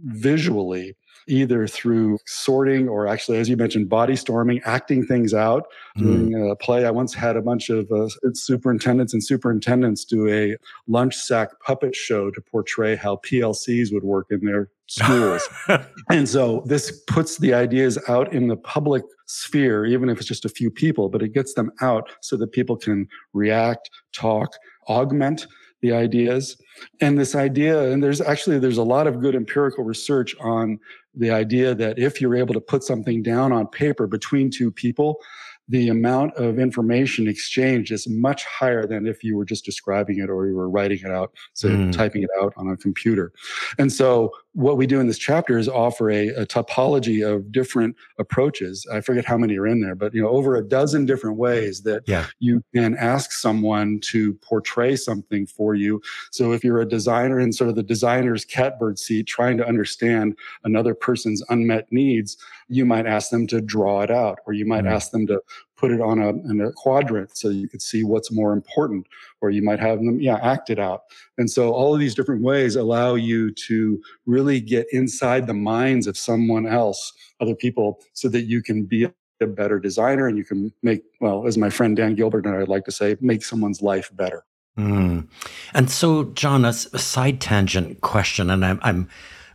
visually, either through sorting or actually, as you mentioned, body storming, acting things out, mm. doing a play. I once had a bunch of uh, superintendents and superintendents do a lunch sack puppet show to portray how PLCs would work in their schools. and so this puts the ideas out in the public sphere, even if it's just a few people, but it gets them out so that people can react, talk, augment the ideas and this idea and there's actually there's a lot of good empirical research on the idea that if you're able to put something down on paper between two people the amount of information exchanged is much higher than if you were just describing it or you were writing it out, so mm. typing it out on a computer. And so, what we do in this chapter is offer a, a, topology of different approaches. I forget how many are in there, but you know, over a dozen different ways that yeah. you can ask someone to portray something for you. So, if you're a designer in sort of the designer's catbird seat, trying to understand another person's unmet needs, you might ask them to draw it out, or you might mm. ask them to put it on a, in a quadrant so you could see what's more important, or you might have them, yeah, act it out. And so all of these different ways allow you to really get inside the minds of someone else, other people, so that you can be a better designer and you can make, well, as my friend Dan Gilbert and I'd like to say, make someone's life better. Mm. And so, John, a, a side tangent question, and I'm, I'm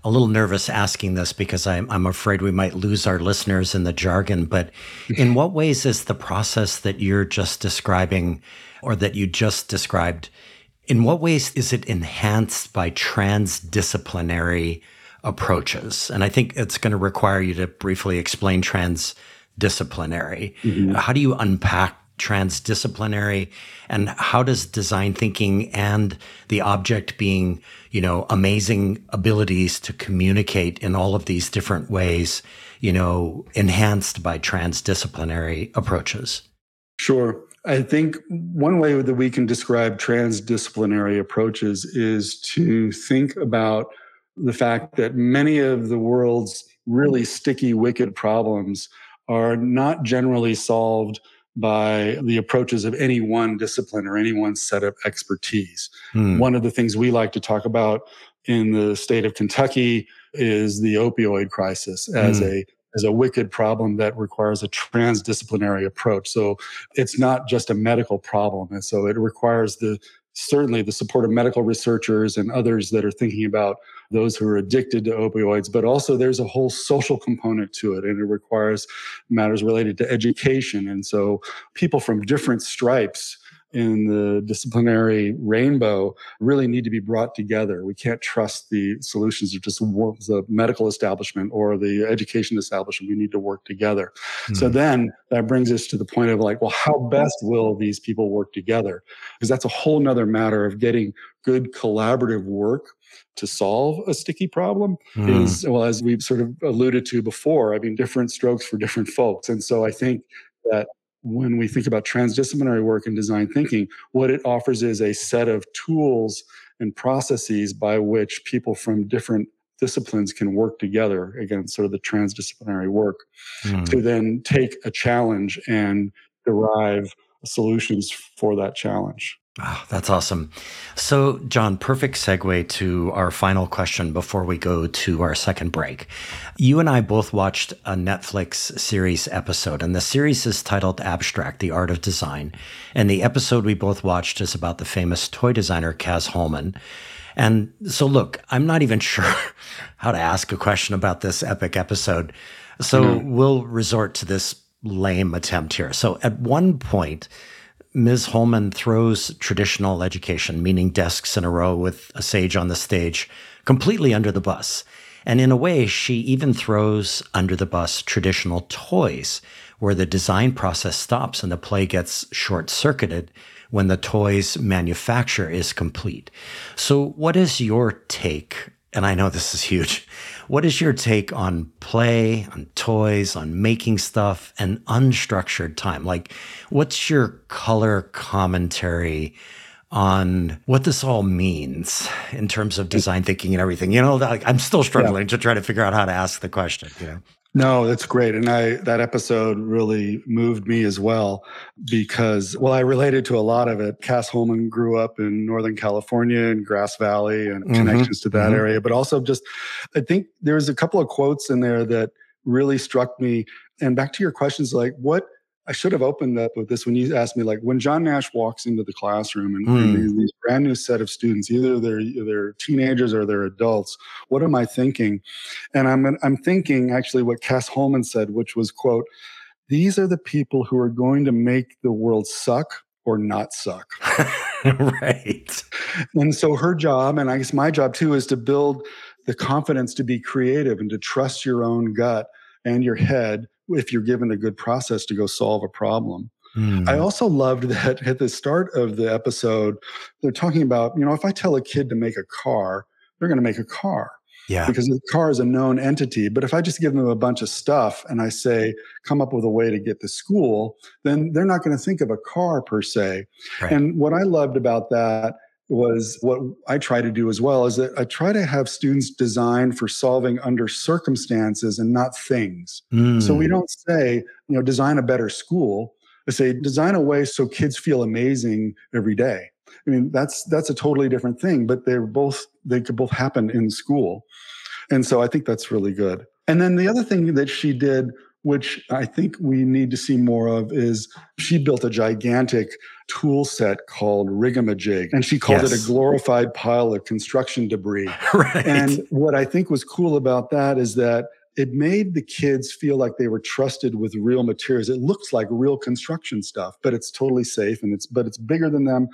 a little nervous asking this because I'm, I'm afraid we might lose our listeners in the jargon. But in what ways is the process that you're just describing or that you just described, in what ways is it enhanced by transdisciplinary approaches? And I think it's going to require you to briefly explain transdisciplinary. Mm-hmm. How do you unpack transdisciplinary? And how does design thinking and the object being you know amazing abilities to communicate in all of these different ways you know enhanced by transdisciplinary approaches? Sure. I think one way that we can describe transdisciplinary approaches is to think about the fact that many of the world's really sticky wicked problems are not generally solved by the approaches of any one discipline or any one set of expertise. Hmm. One of the things we like to talk about in the state of Kentucky is the opioid crisis as hmm. a as a wicked problem that requires a transdisciplinary approach. So it's not just a medical problem. And so it requires the certainly the support of medical researchers and others that are thinking about those who are addicted to opioids, but also there's a whole social component to it, and it requires matters related to education. And so people from different stripes in the disciplinary rainbow really need to be brought together. We can't trust the solutions of just the medical establishment or the education establishment. We need to work together. Mm-hmm. So then that brings us to the point of like, well, how best will these people work together? Because that's a whole nother matter of getting good collaborative work to solve a sticky problem mm. is well as we've sort of alluded to before i mean different strokes for different folks and so i think that when we think about transdisciplinary work and design thinking, what it offers is a set of tools and processes by which people from different disciplines can work together again sort of the transdisciplinary work Mm. to then take a challenge and derive solutions for that challenge Oh, that's awesome. So, John, perfect segue to our final question before we go to our second break. You and I both watched a Netflix series episode, and the series is titled Abstract The Art of Design. And the episode we both watched is about the famous toy designer Cas Holman. And so, look, I'm not even sure how to ask a question about this epic episode. So, mm-hmm. we'll resort to this lame attempt here. So, at one point, Ms. Holman throws traditional education, meaning desks in a row with a sage on the stage, completely under the bus. And in a way, she even throws under the bus traditional toys, where the design process stops and the play gets short circuited when the toy's manufacture is complete. So, what is your take? And I know this is huge. What is your take on play, on toys, on making stuff, and unstructured time? Like, what's your color commentary on what this all means in terms of design thinking and everything? You know, like, I'm still struggling to try to figure out how to ask the question. You know. No, that's great. And I that episode really moved me as well because well, I related to a lot of it. Cas Holman grew up in Northern California in Grass Valley and Mhm, connections to that mhm. area, but also just I think there's a couple of quotes in there that really struck me. And back to your questions like what I should have opened up with this when you asked me, like when John Nash walks into the classroom and, Mm. these, these brand new set of students, either they're they're teenagers or they're adults. What am I thinking? And I'm I'm thinking actually what Cas Holman said, which was quote, "These are the people who are going to make the world suck or not suck." right. And so her job, and I guess my job too, is to build the confidence to be creative and to trust your own gut and your head if you're given a good process to go solve a problem. Mm. I also loved that at the start of the episode, they're talking about, you know, if I tell a kid to make a car, they're going to make a car yeah. because the car is a known entity. But if I just give them a bunch of stuff and I say, come up with a way to get to school, then they're not going to think of a car per se. Right. And what I loved about that was what I try to do as well is that I try to have students design for solving under circumstances and not things. So we Mm. don't say, you know, design a better school. I say design a way so kids feel amazing every day. I mean, that's that's a totally different thing, but they're both they could both happen in school. And so I think that's really good. And then the other thing that she did, which I think we need to see more of, is she built a gigantic tool set called Rigamajig. And she called it a glorified pile of construction debris. right. And what I think was cool about that is that it made the kids feel like they were trusted with real materials. It looks like real construction stuff, but it's totally safe and it's but it's bigger than them.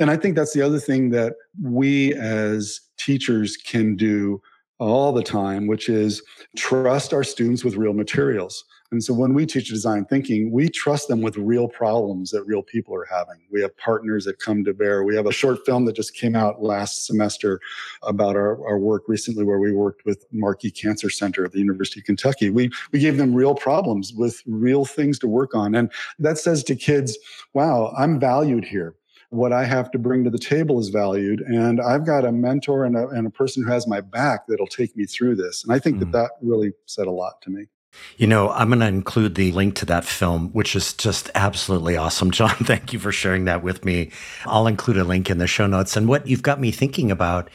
And I think that's the other thing that we as teachers can do all the time, which is trust our students with real materials. And so when we teach design thinking, we trust them with real problems that real people are having. We have partners that come to bear. We have a short film that just came out last semester about our, our work recently where we worked with Markey Cancer Center at the University of Kentucky. We we gave them real problems with real things to work on. And that says to kids, wow, I'm valued here. What I have to bring to the table is valued. And I've got a mentor and a, and a person who has my back that'll take me through this. And I think Mm. that that really said a lot to me. You know, I'm going to include the link to that film, which is just absolutely awesome. John, thank you for sharing that with me. I'll include a link in the show notes. And what you've got me thinking about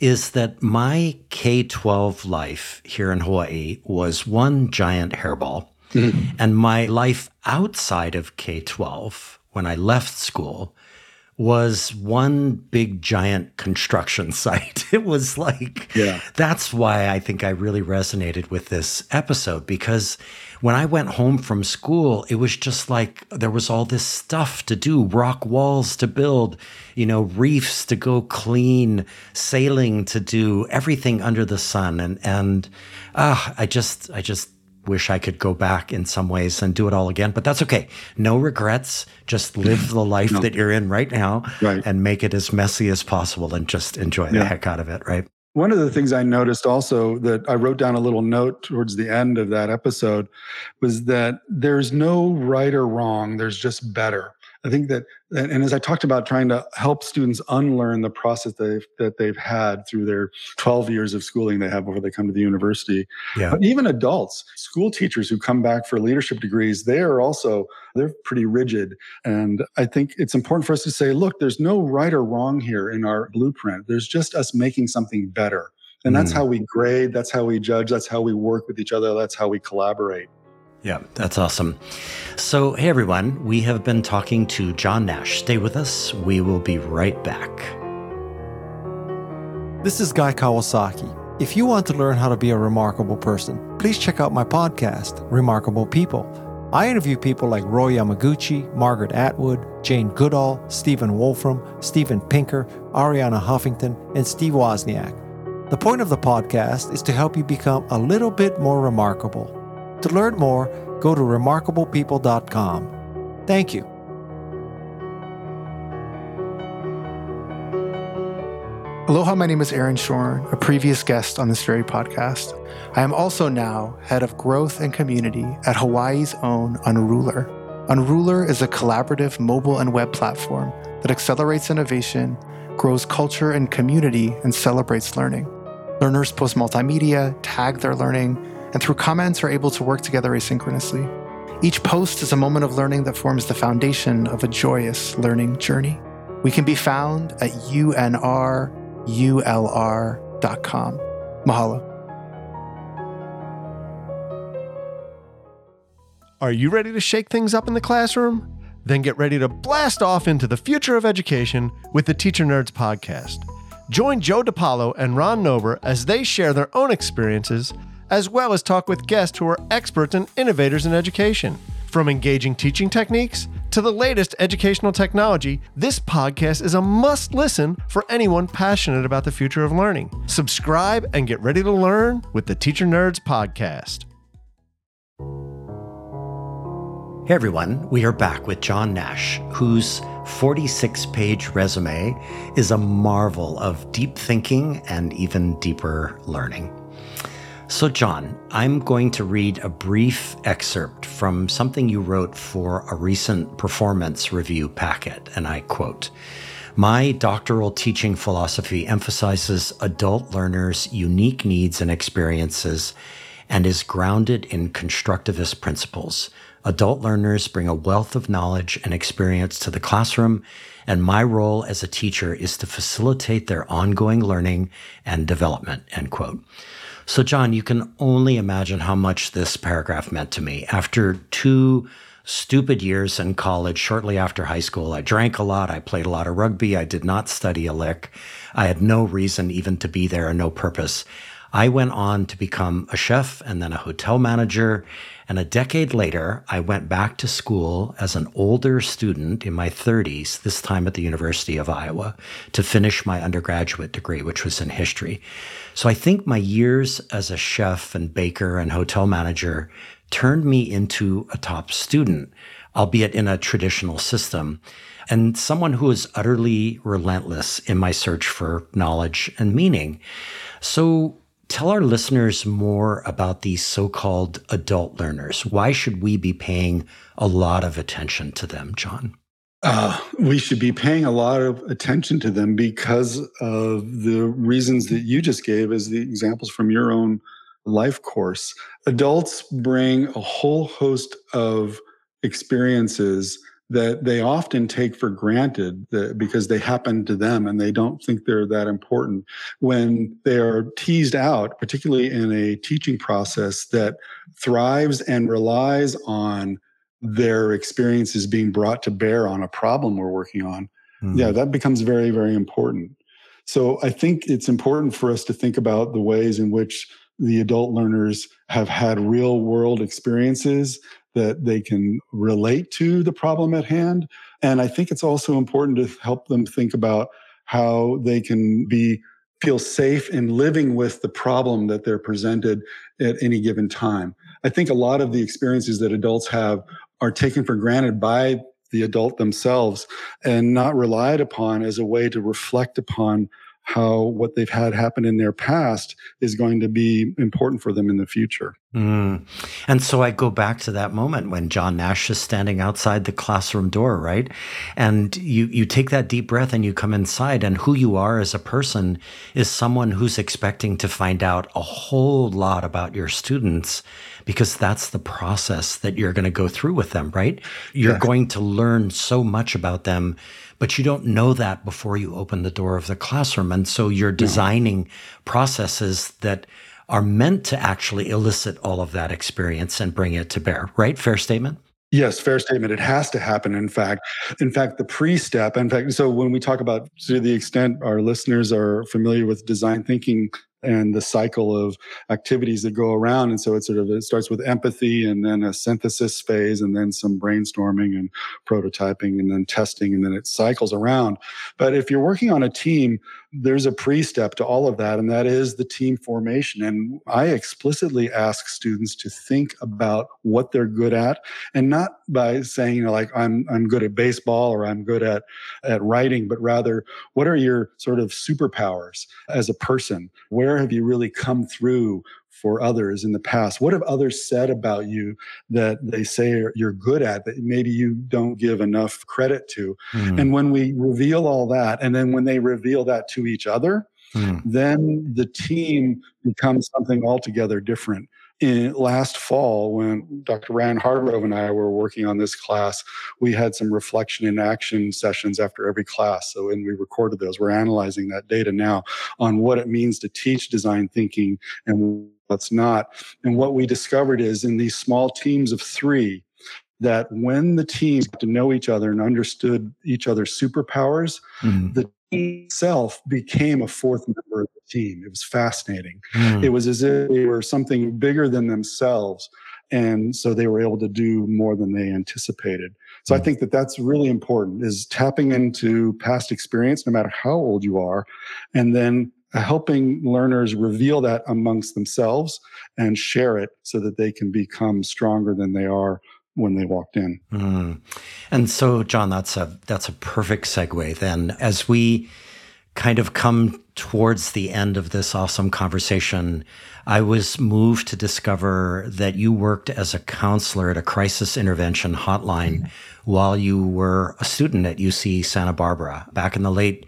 is that my K 12 life here in Hawaii was one giant hairball. And my life outside of K 12, when I left school, was one big giant construction site. It was like, Yeah. that's why I think I really resonated with this episode because when I went home from school, it was just like there was all this stuff to do rock walls to build, you know, reefs to go clean, sailing to do, everything under the sun. And, and, ah, I just, I just, wish I could go back in some ways and do it all again, but that's okay. No regrets. Just live the life No. that you're in right now Right. and make it as messy as possible and just enjoy the heck out of it, right? One of the things I noticed also that I wrote down a little note towards the end of that episode was that there's no right or wrong, there's just better. I think that, and as I talked about trying to help students unlearn the process they've, that they've had through their 12 years of schooling they have before they come to the university. Yeah. But even adults, school teachers who come back for leadership degrees, they are also, they're pretty rigid. And I think it's important for us to say, look, there's no right or wrong here in our blueprint. There's just us making something better. And that's Mm. how we grade, that's how we judge, that's how we work with each other, that's how we collaborate. Yeah, that's awesome. So, hey everyone, we have been talking to John Nash. Stay with us. We will be right back. This is Guy Kawasaki. If you want to learn how to be a remarkable person, please check out my podcast, Remarkable People. I interview people like Roy Yamaguchi, Margaret Atwood, Jane Goodall, Stephen Wolfram, Steven Pinker, Arianna Huffington, and Steve Wozniak. The point of the podcast is to help you become a little bit more remarkable. To learn more, go to remarkablepeople.com. Thank you. Aloha, my name is Aaron Shorn, a previous guest on this very podcast. I am also now head of growth and community at Hawaii's own Unrulr. Unrulr is a collaborative mobile and web platform that accelerates innovation, grows culture and community, and celebrates learning. Learners post multimedia, tag their learning, and through comments are able to work together asynchronously. Each post is a moment of learning that forms the foundation of a joyous learning journey. We can be found at UNR ulr.com. Mahalo. Are you ready to shake things up in the classroom? Then get ready to blast off into the future of education with the Teacher Nerds podcast. Join Joe DiPaolo and Ron Nober as they share their own experiences, as well as talk with guests who are experts and innovators in education. From engaging teaching techniques to the latest educational technology, this podcast is a must listen for anyone passionate about the future of learning. Subscribe and get ready to learn with the Teacher Nerds podcast. Hey everyone, we are back with John Nash, whose 46 page resume is a marvel of deep thinking and even deeper learning. So, John, I'm going to read a brief excerpt from something you wrote for a recent performance review packet, and I quote My doctoral teaching philosophy emphasizes adult learners' unique needs and experiences and is grounded in constructivist principles. Adult learners bring a wealth of knowledge and experience to the classroom, and my role as a teacher is to facilitate their ongoing learning and development. End quote. So, John, you can only imagine how much this paragraph meant to me. After two stupid years in college, shortly after high school, I drank a lot, I played a lot of rugby, I did not study a lick. I had no reason even to be there and no purpose. I went on to become a chef and then a hotel manager. And a decade later, I went back to school as an older student in my 30s, this time at the University of Iowa, to finish my undergraduate degree, which was in history. So I think my years as a chef and baker and hotel manager turned me into a top student, albeit in a traditional system, and someone who is utterly relentless in my search for knowledge and meaning. So Tell our listeners more about these so called adult learners. Why should we be paying a lot of attention to them, John? Uh, we should be paying a lot of attention to them because of the reasons that you just gave as the examples from your own life course. Adults bring a whole host of experiences that they often take for granted because they happen to them and they don't think they're that important when they are teased out particularly in a teaching process that thrives and relies on their experiences being brought to bear on a problem we're working on Mm. yeah that becomes very very important so i think it's important for us to think about the ways in which the adult learners have had real world experiences that they can relate to the problem at hand. And I think it's also important to help them think about how they can be feel safe in living with the problem that they're presented at any given time. I think a lot of the experiences that adults have are taken for granted by the adult themselves and not relied upon as a way to reflect upon how what they've had happen in their past is going to be important for them in the future. Mm. And so I go back to that moment when John Nash is standing outside the classroom door, right? And you, you take that deep breath and you come inside, and who you are as a person is someone who's expecting to find out a whole lot about your students because that's the process that you're going to go through with them, right? You're yeah. going to learn so much about them, but you don't know that before you open the door of the classroom. And so you're designing processes that are meant to actually elicit all of that experience and bring it to bear, right? Fair statement? Yes, fair statement. It has to happen. In fact, in fact, the pre-step. In fact, so when we talk about to the extent our listeners are familiar with design thinking and the cycle of activities that go around. And so it sort of it starts with empathy and then a synthesis phase and then some brainstorming and prototyping and then testing and then it cycles around. But if you're working on a team, there's a pre-step to all of that and that is the team formation. And i explicitly ask students to think about what they're good at and not by saying you know like i'm i'm good at baseball or i'm good at at writing but rather what are your sort of superpowers as a person? Where have you really come through for others in the past? What have others said about you that they say you're good at that maybe you don't give enough credit to? Mm. And when we reveal all that, and then when they reveal that to each other, mm. then the team becomes something altogether different. In last fall, when Dr. Ryan Hargrove and I were working on this class, we had some reflection and action sessions after every class. So, and we recorded those, we're analyzing that data now on what it means to teach design thinking and what's not. And what we discovered is in these small teams of three, that when the teams got to know each other and understood each other's superpowers, mm-hmm. the team itself became a fourth member of the team. It was fascinating. Mm-hmm. It was as if they were something bigger than themselves. And so they were able to do more than they anticipated. So I mm. think that that's really important is tapping into past experience, no matter how old you are, and then helping learners reveal that amongst themselves and share it so that they can become stronger than they are when they walked in. Mm. And so, John, that's a that's a perfect segue. Then, as we kind of come towards the end of this awesome conversation, I was moved to discover that you worked as a counselor at a crisis intervention hotline mm-hmm. while you were a student at UC Santa Barbara back in the late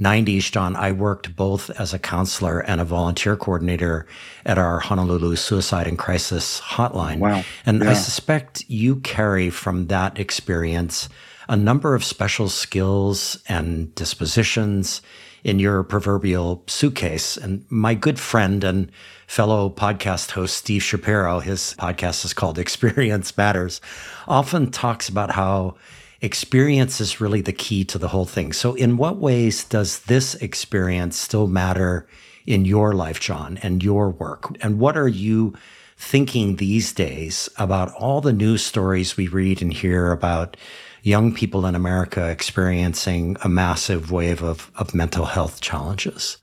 90s, John, I worked both as a counselor and a volunteer coordinator at our Honolulu Suicide and Crisis Hotline. Wow. And yeah. I suspect you carry from that experience a number of special skills and dispositions in your proverbial suitcase. And my good friend and fellow podcast host, Steve Shapiro, his podcast is called Experience Matters, often talks about how experience is really the key to the whole thing. So, in what ways does this experience still matter in your life, John, and your work? And what are you thinking these days about all the news stories we read and hear about young people in America experiencing a massive wave of, of mental health challenges?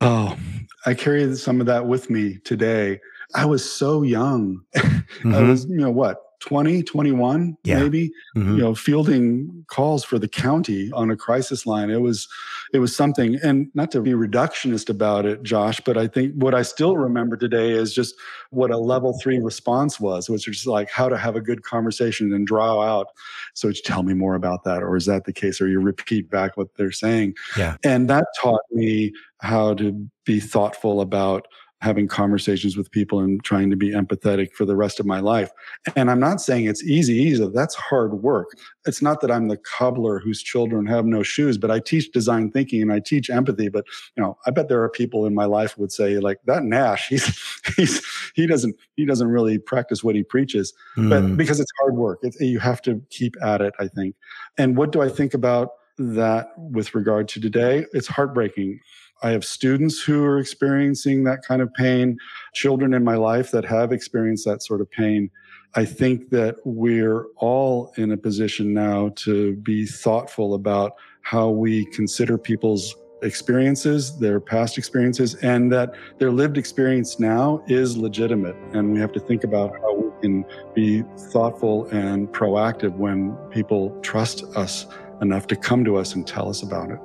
Oh, I carry some of that with me today. I was so young. Mm-hmm. I was, you know, what, 20, 21, yeah. maybe, mm-hmm. you know, fielding calls for the county on a crisis line. It was, it was something, and not to be reductionist about it, Josh, but I think what I still remember today is just what a level three response was, which just like how to have a good conversation and draw out. So tell me more about that, or is that the case? Or you repeat back what they're saying. Yeah. And that taught me how to be thoughtful about having conversations with people and trying to be empathetic for the rest of my life. And I'm not saying it's easy either. That's hard work. It's not that I'm the cobbler whose children have no shoes, but I teach design thinking and I teach empathy. But you know, I bet there are people in my life would say like that Nash, he's he's he doesn't he doesn't really practice what he preaches. Mm. But because it's hard work, it, you have to keep at it. I think. And what do I think about that with regard to today? It's heartbreaking I have students who are experiencing that kind of pain, children in my life that have experienced that sort of pain. I think that we're all in a position now to be thoughtful about how we consider people's experiences, their past experiences, and that their lived experience now is legitimate. And we have to think about how we can be thoughtful and proactive when people trust us enough to come to us and tell us about it.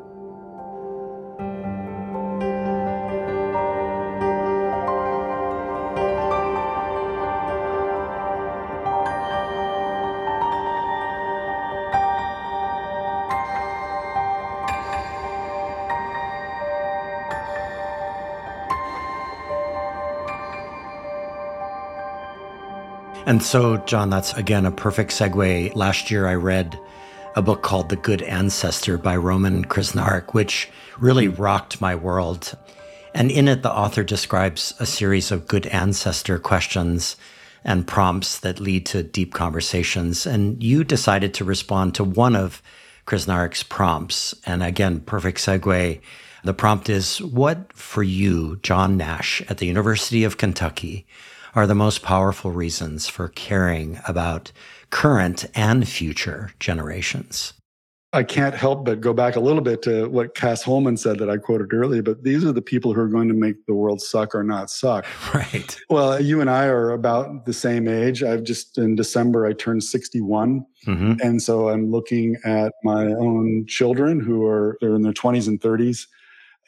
And so, John, that's again a perfect segue. Last year, I read a book called The Good Ancestor by Roman Krznaric, which really rocked my world. And in it, the author describes a series of good ancestor questions and prompts that lead to deep conversations. And you decided to respond to one of Krznaric's prompts. And again, perfect segue. The prompt is What for you, John Nash, at the University of Kentucky, are the most powerful reasons for caring about current and future generations? I can't help but go back a little bit to what Cas Holman said that I quoted earlier, but these are the people who are going to make the world suck or not suck. Right. Well, you and I are about the same age. I've just in December, I turned 61. Mm-hmm. And so I'm looking at my own children who are they're in their 20s and 30s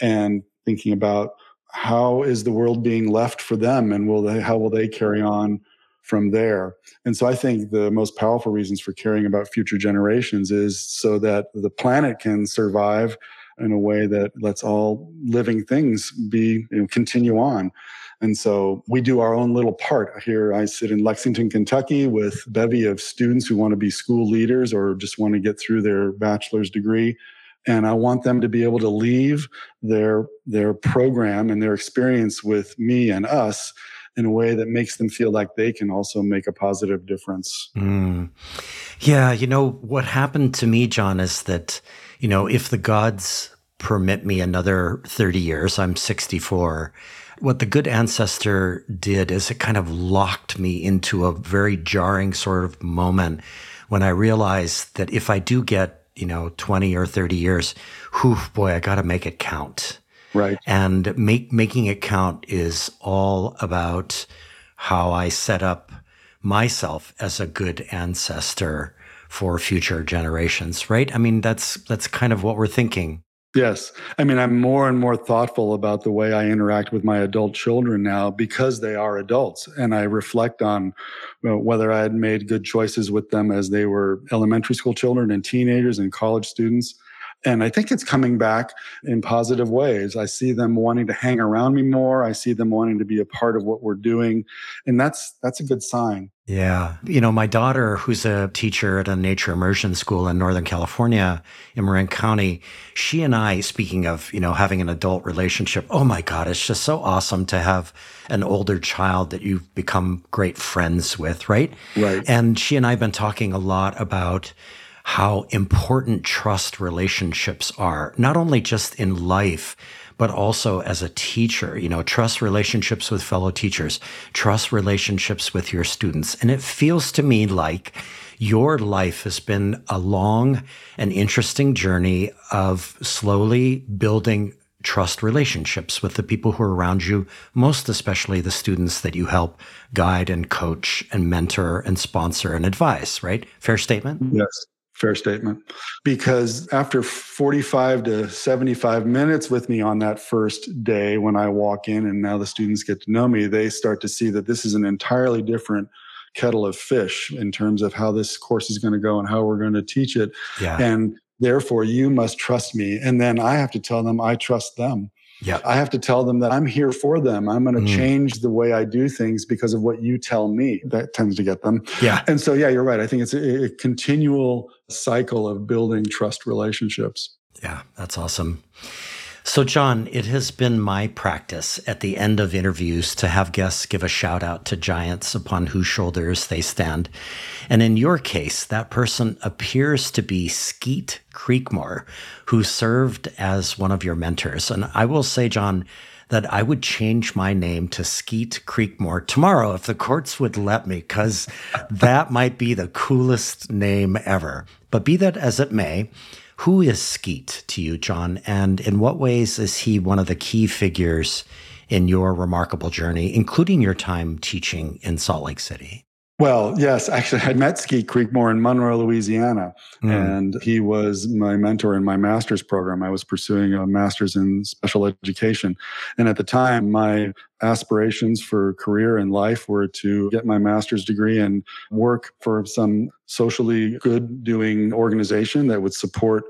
and thinking about how is the world being left for them and will they how will they carry on from there. And so I think the most powerful reasons for caring about future generations is so that the planet can survive in a way that lets all living things be you know, continue on. And so we do our own little part. Here I sit in Lexington, Kentucky with bevy of students who want to be school leaders or just want to get through their bachelor's degree. And I want them to be able to leave their their program and their experience with me and us in a way that makes them feel like they can also make a positive difference. Mm. Yeah, you know, what happened to me, John, is that, you know, if the gods permit me another 30 years, I'm 64. What the good ancestor did is it kind of locked me into a very jarring sort of moment when I realized that if I do get, you know, 20 or 30 years, whew, boy, I got to make it count. Right. And make, making it count is all about how I set up myself as a good ancestor for future generations, right? I mean, that's that's kind of what we're thinking. Yes. I mean, I'm more and more thoughtful about the way I interact with my adult children now because they are adults. And I reflect on you know, whether I had made good choices with them as they were elementary school children and teenagers and college students and I think it's coming back in positive ways. I see them wanting to hang around me more. I see them wanting to be a part of what we're doing. And that's that's a good sign. Yeah. You know, my daughter, who's a teacher at a nature immersion school in Northern California in Marin County, she and I, speaking of, you know, having an adult relationship, oh my God, it's just so awesome to have an older child that you've become great friends with, right? Right. And she and I have been talking a lot about how important trust relationships are, not only just in life, but also as a teacher, you know, trust relationships with fellow teachers, trust relationships with your students. And it feels to me like your life has been a long and interesting journey of slowly building trust relationships with the people who are around you, most especially the students that you help guide and coach and mentor and sponsor and advise, right? Fair statement? Yes. Fair statement. Because after 45 to 75 minutes with me on that first day, when I walk in and now the students get to know me, they start to see that this is an entirely different kettle of fish in terms of how this course is going to go and how we're going to teach it. Yeah. And therefore, you must trust me. And then I have to tell them I trust them. Yeah. I have to tell them that I'm here for them. I'm going to mm. change the way I do things because of what you tell me. That tends to get them. Yeah. And so, yeah, you're right. I think it's a, a continual cycle of building trust relationships. Yeah, that's awesome. So, John, it has been my practice at the end of interviews to have guests give a shout out to giants upon whose shoulders they stand. And in your case, that person appears to be Skeet Creekmore, who served as one of your mentors. And I will say, John, that I would change my name to Skeet Creekmore tomorrow if the courts would let me, because that might be the coolest name ever. But be that as it may, who is Skeet to you, John? And in what ways is he one of the key figures in your remarkable journey, including your time teaching in Salt Lake City? Well, yes, actually, I met Skeet Creekmore in Monroe, Louisiana, mm. and he was my mentor in my master's program. I was pursuing a master's in special education. And at the time, my aspirations for career and life were to get my master's degree and work for some socially good doing organization that would support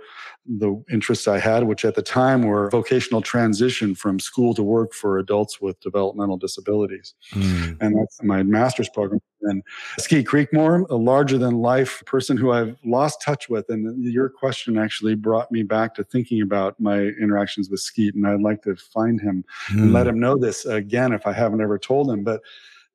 the interests I had, which at the time were vocational transition from school to work for adults with developmental disabilities. Mm. And that's my master's program. And Skeet Creekmore, a larger than life person who I've lost touch with. And your question actually brought me back to thinking about my interactions with Skeet. And I'd like to find him mm. and let hmm. him know this again if I haven't ever told him. But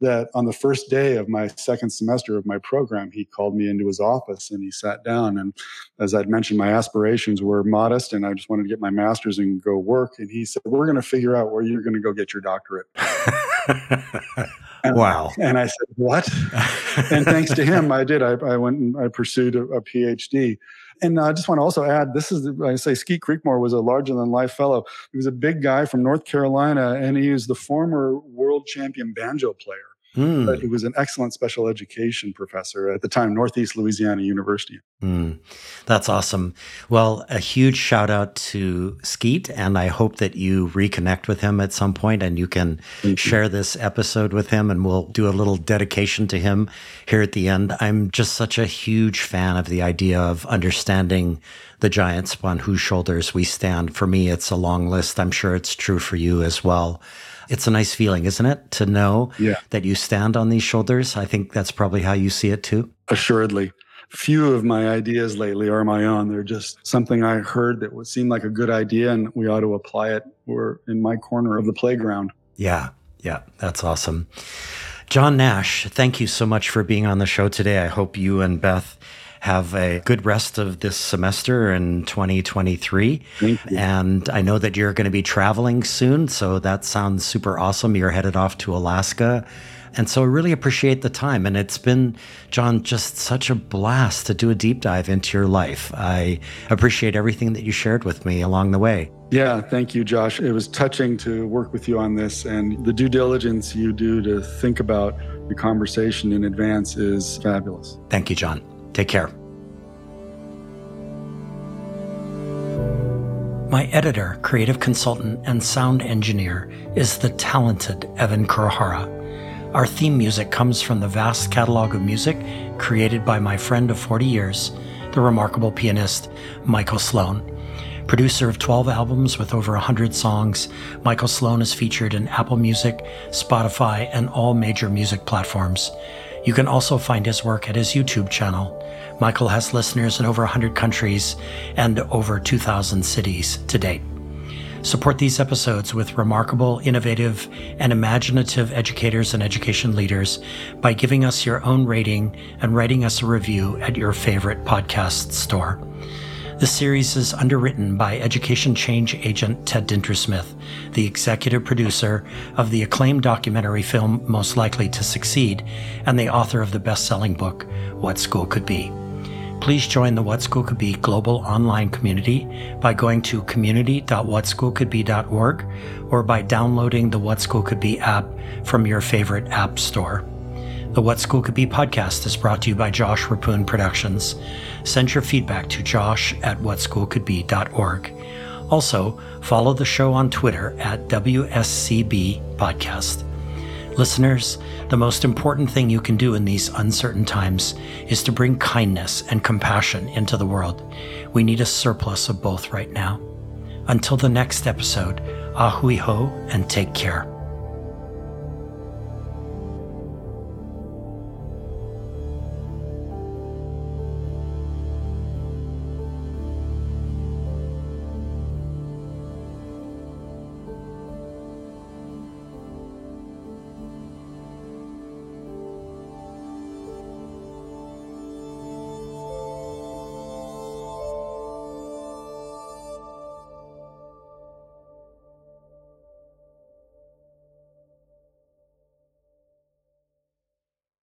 that on the first day of my second semester of my program, he called me into his office and he sat down. And as I'd mentioned, my aspirations were modest and I just wanted to get my master's and go work. And he said, We're going to figure out where you're going to go get your doctorate. And, wow. And I said, What? and thanks to him, I did. I, I went and I pursued a, a PhD. And I just want to also add this is, I say, Skeet Creekmore was a larger than life fellow. He was a big guy from North Carolina, and he was the former world champion banjo player. Mm. But he was an excellent special education professor at the time, Northeast Louisiana University. Mm. That's awesome. Well, a huge shout out to Skeet, and I hope that you reconnect with him at some point and you can Thank share you. this episode with him, and we'll do a little dedication to him here at the end. I'm just such a huge fan of the idea of understanding the giants upon whose shoulders we stand. For me, it's a long list. I'm sure it's true for you as well. It's a nice feeling, isn't it, to know yeah. that you stand on these shoulders? I think that's probably how you see it too. Assuredly. Few of my ideas lately are my own. They're just something I heard that would seem like a good idea and we ought to apply it. We're in my corner of the playground. Yeah, yeah, that's awesome. John Nash, thank you so much for being on the show today. I hope you and Beth have a good rest of this semester in 2023. And I know that you're going to be traveling soon. So that sounds super awesome. You're headed off to Alaska. And so I really appreciate the time. And it's been, John, just such a blast to do a deep dive into your life. I appreciate everything that you shared with me along the way. Yeah, thank you, Josh. It was touching to work with you on this. And the due diligence you do to think about the conversation in advance is fabulous. Thank you, John. Take care. My editor, creative consultant, and sound engineer is the talented Evan Kurohara. Our theme music comes from the vast catalog of music created by my friend of 40 years, the remarkable pianist Michael Sloan. Producer of 12 albums with over 100 songs, Michael Sloan is featured in Apple Music, Spotify, and all major music platforms. You can also find his work at his YouTube channel. Michael has listeners in over 100 countries and over 2,000 cities to date. Support these episodes with remarkable, innovative, and imaginative educators and education leaders by giving us your own rating and writing us a review at your favorite podcast store. The series is underwritten by education change agent Ted Dintersmith, the executive producer of the acclaimed documentary film Most Likely to Succeed, and the author of the best selling book, What School Could Be. Please join the What School Could Be global online community by going to community.whatschoolcouldbe.org or by downloading the What School Could Be app from your favorite app store. The What School Could Be podcast is brought to you by Josh Rapoon Productions. Send your feedback to josh at whatschoolcouldbe.org. Also, follow the show on Twitter at WSCB Podcast. Listeners, the most important thing you can do in these uncertain times is to bring kindness and compassion into the world. We need a surplus of both right now. Until the next episode, ahui ho and take care.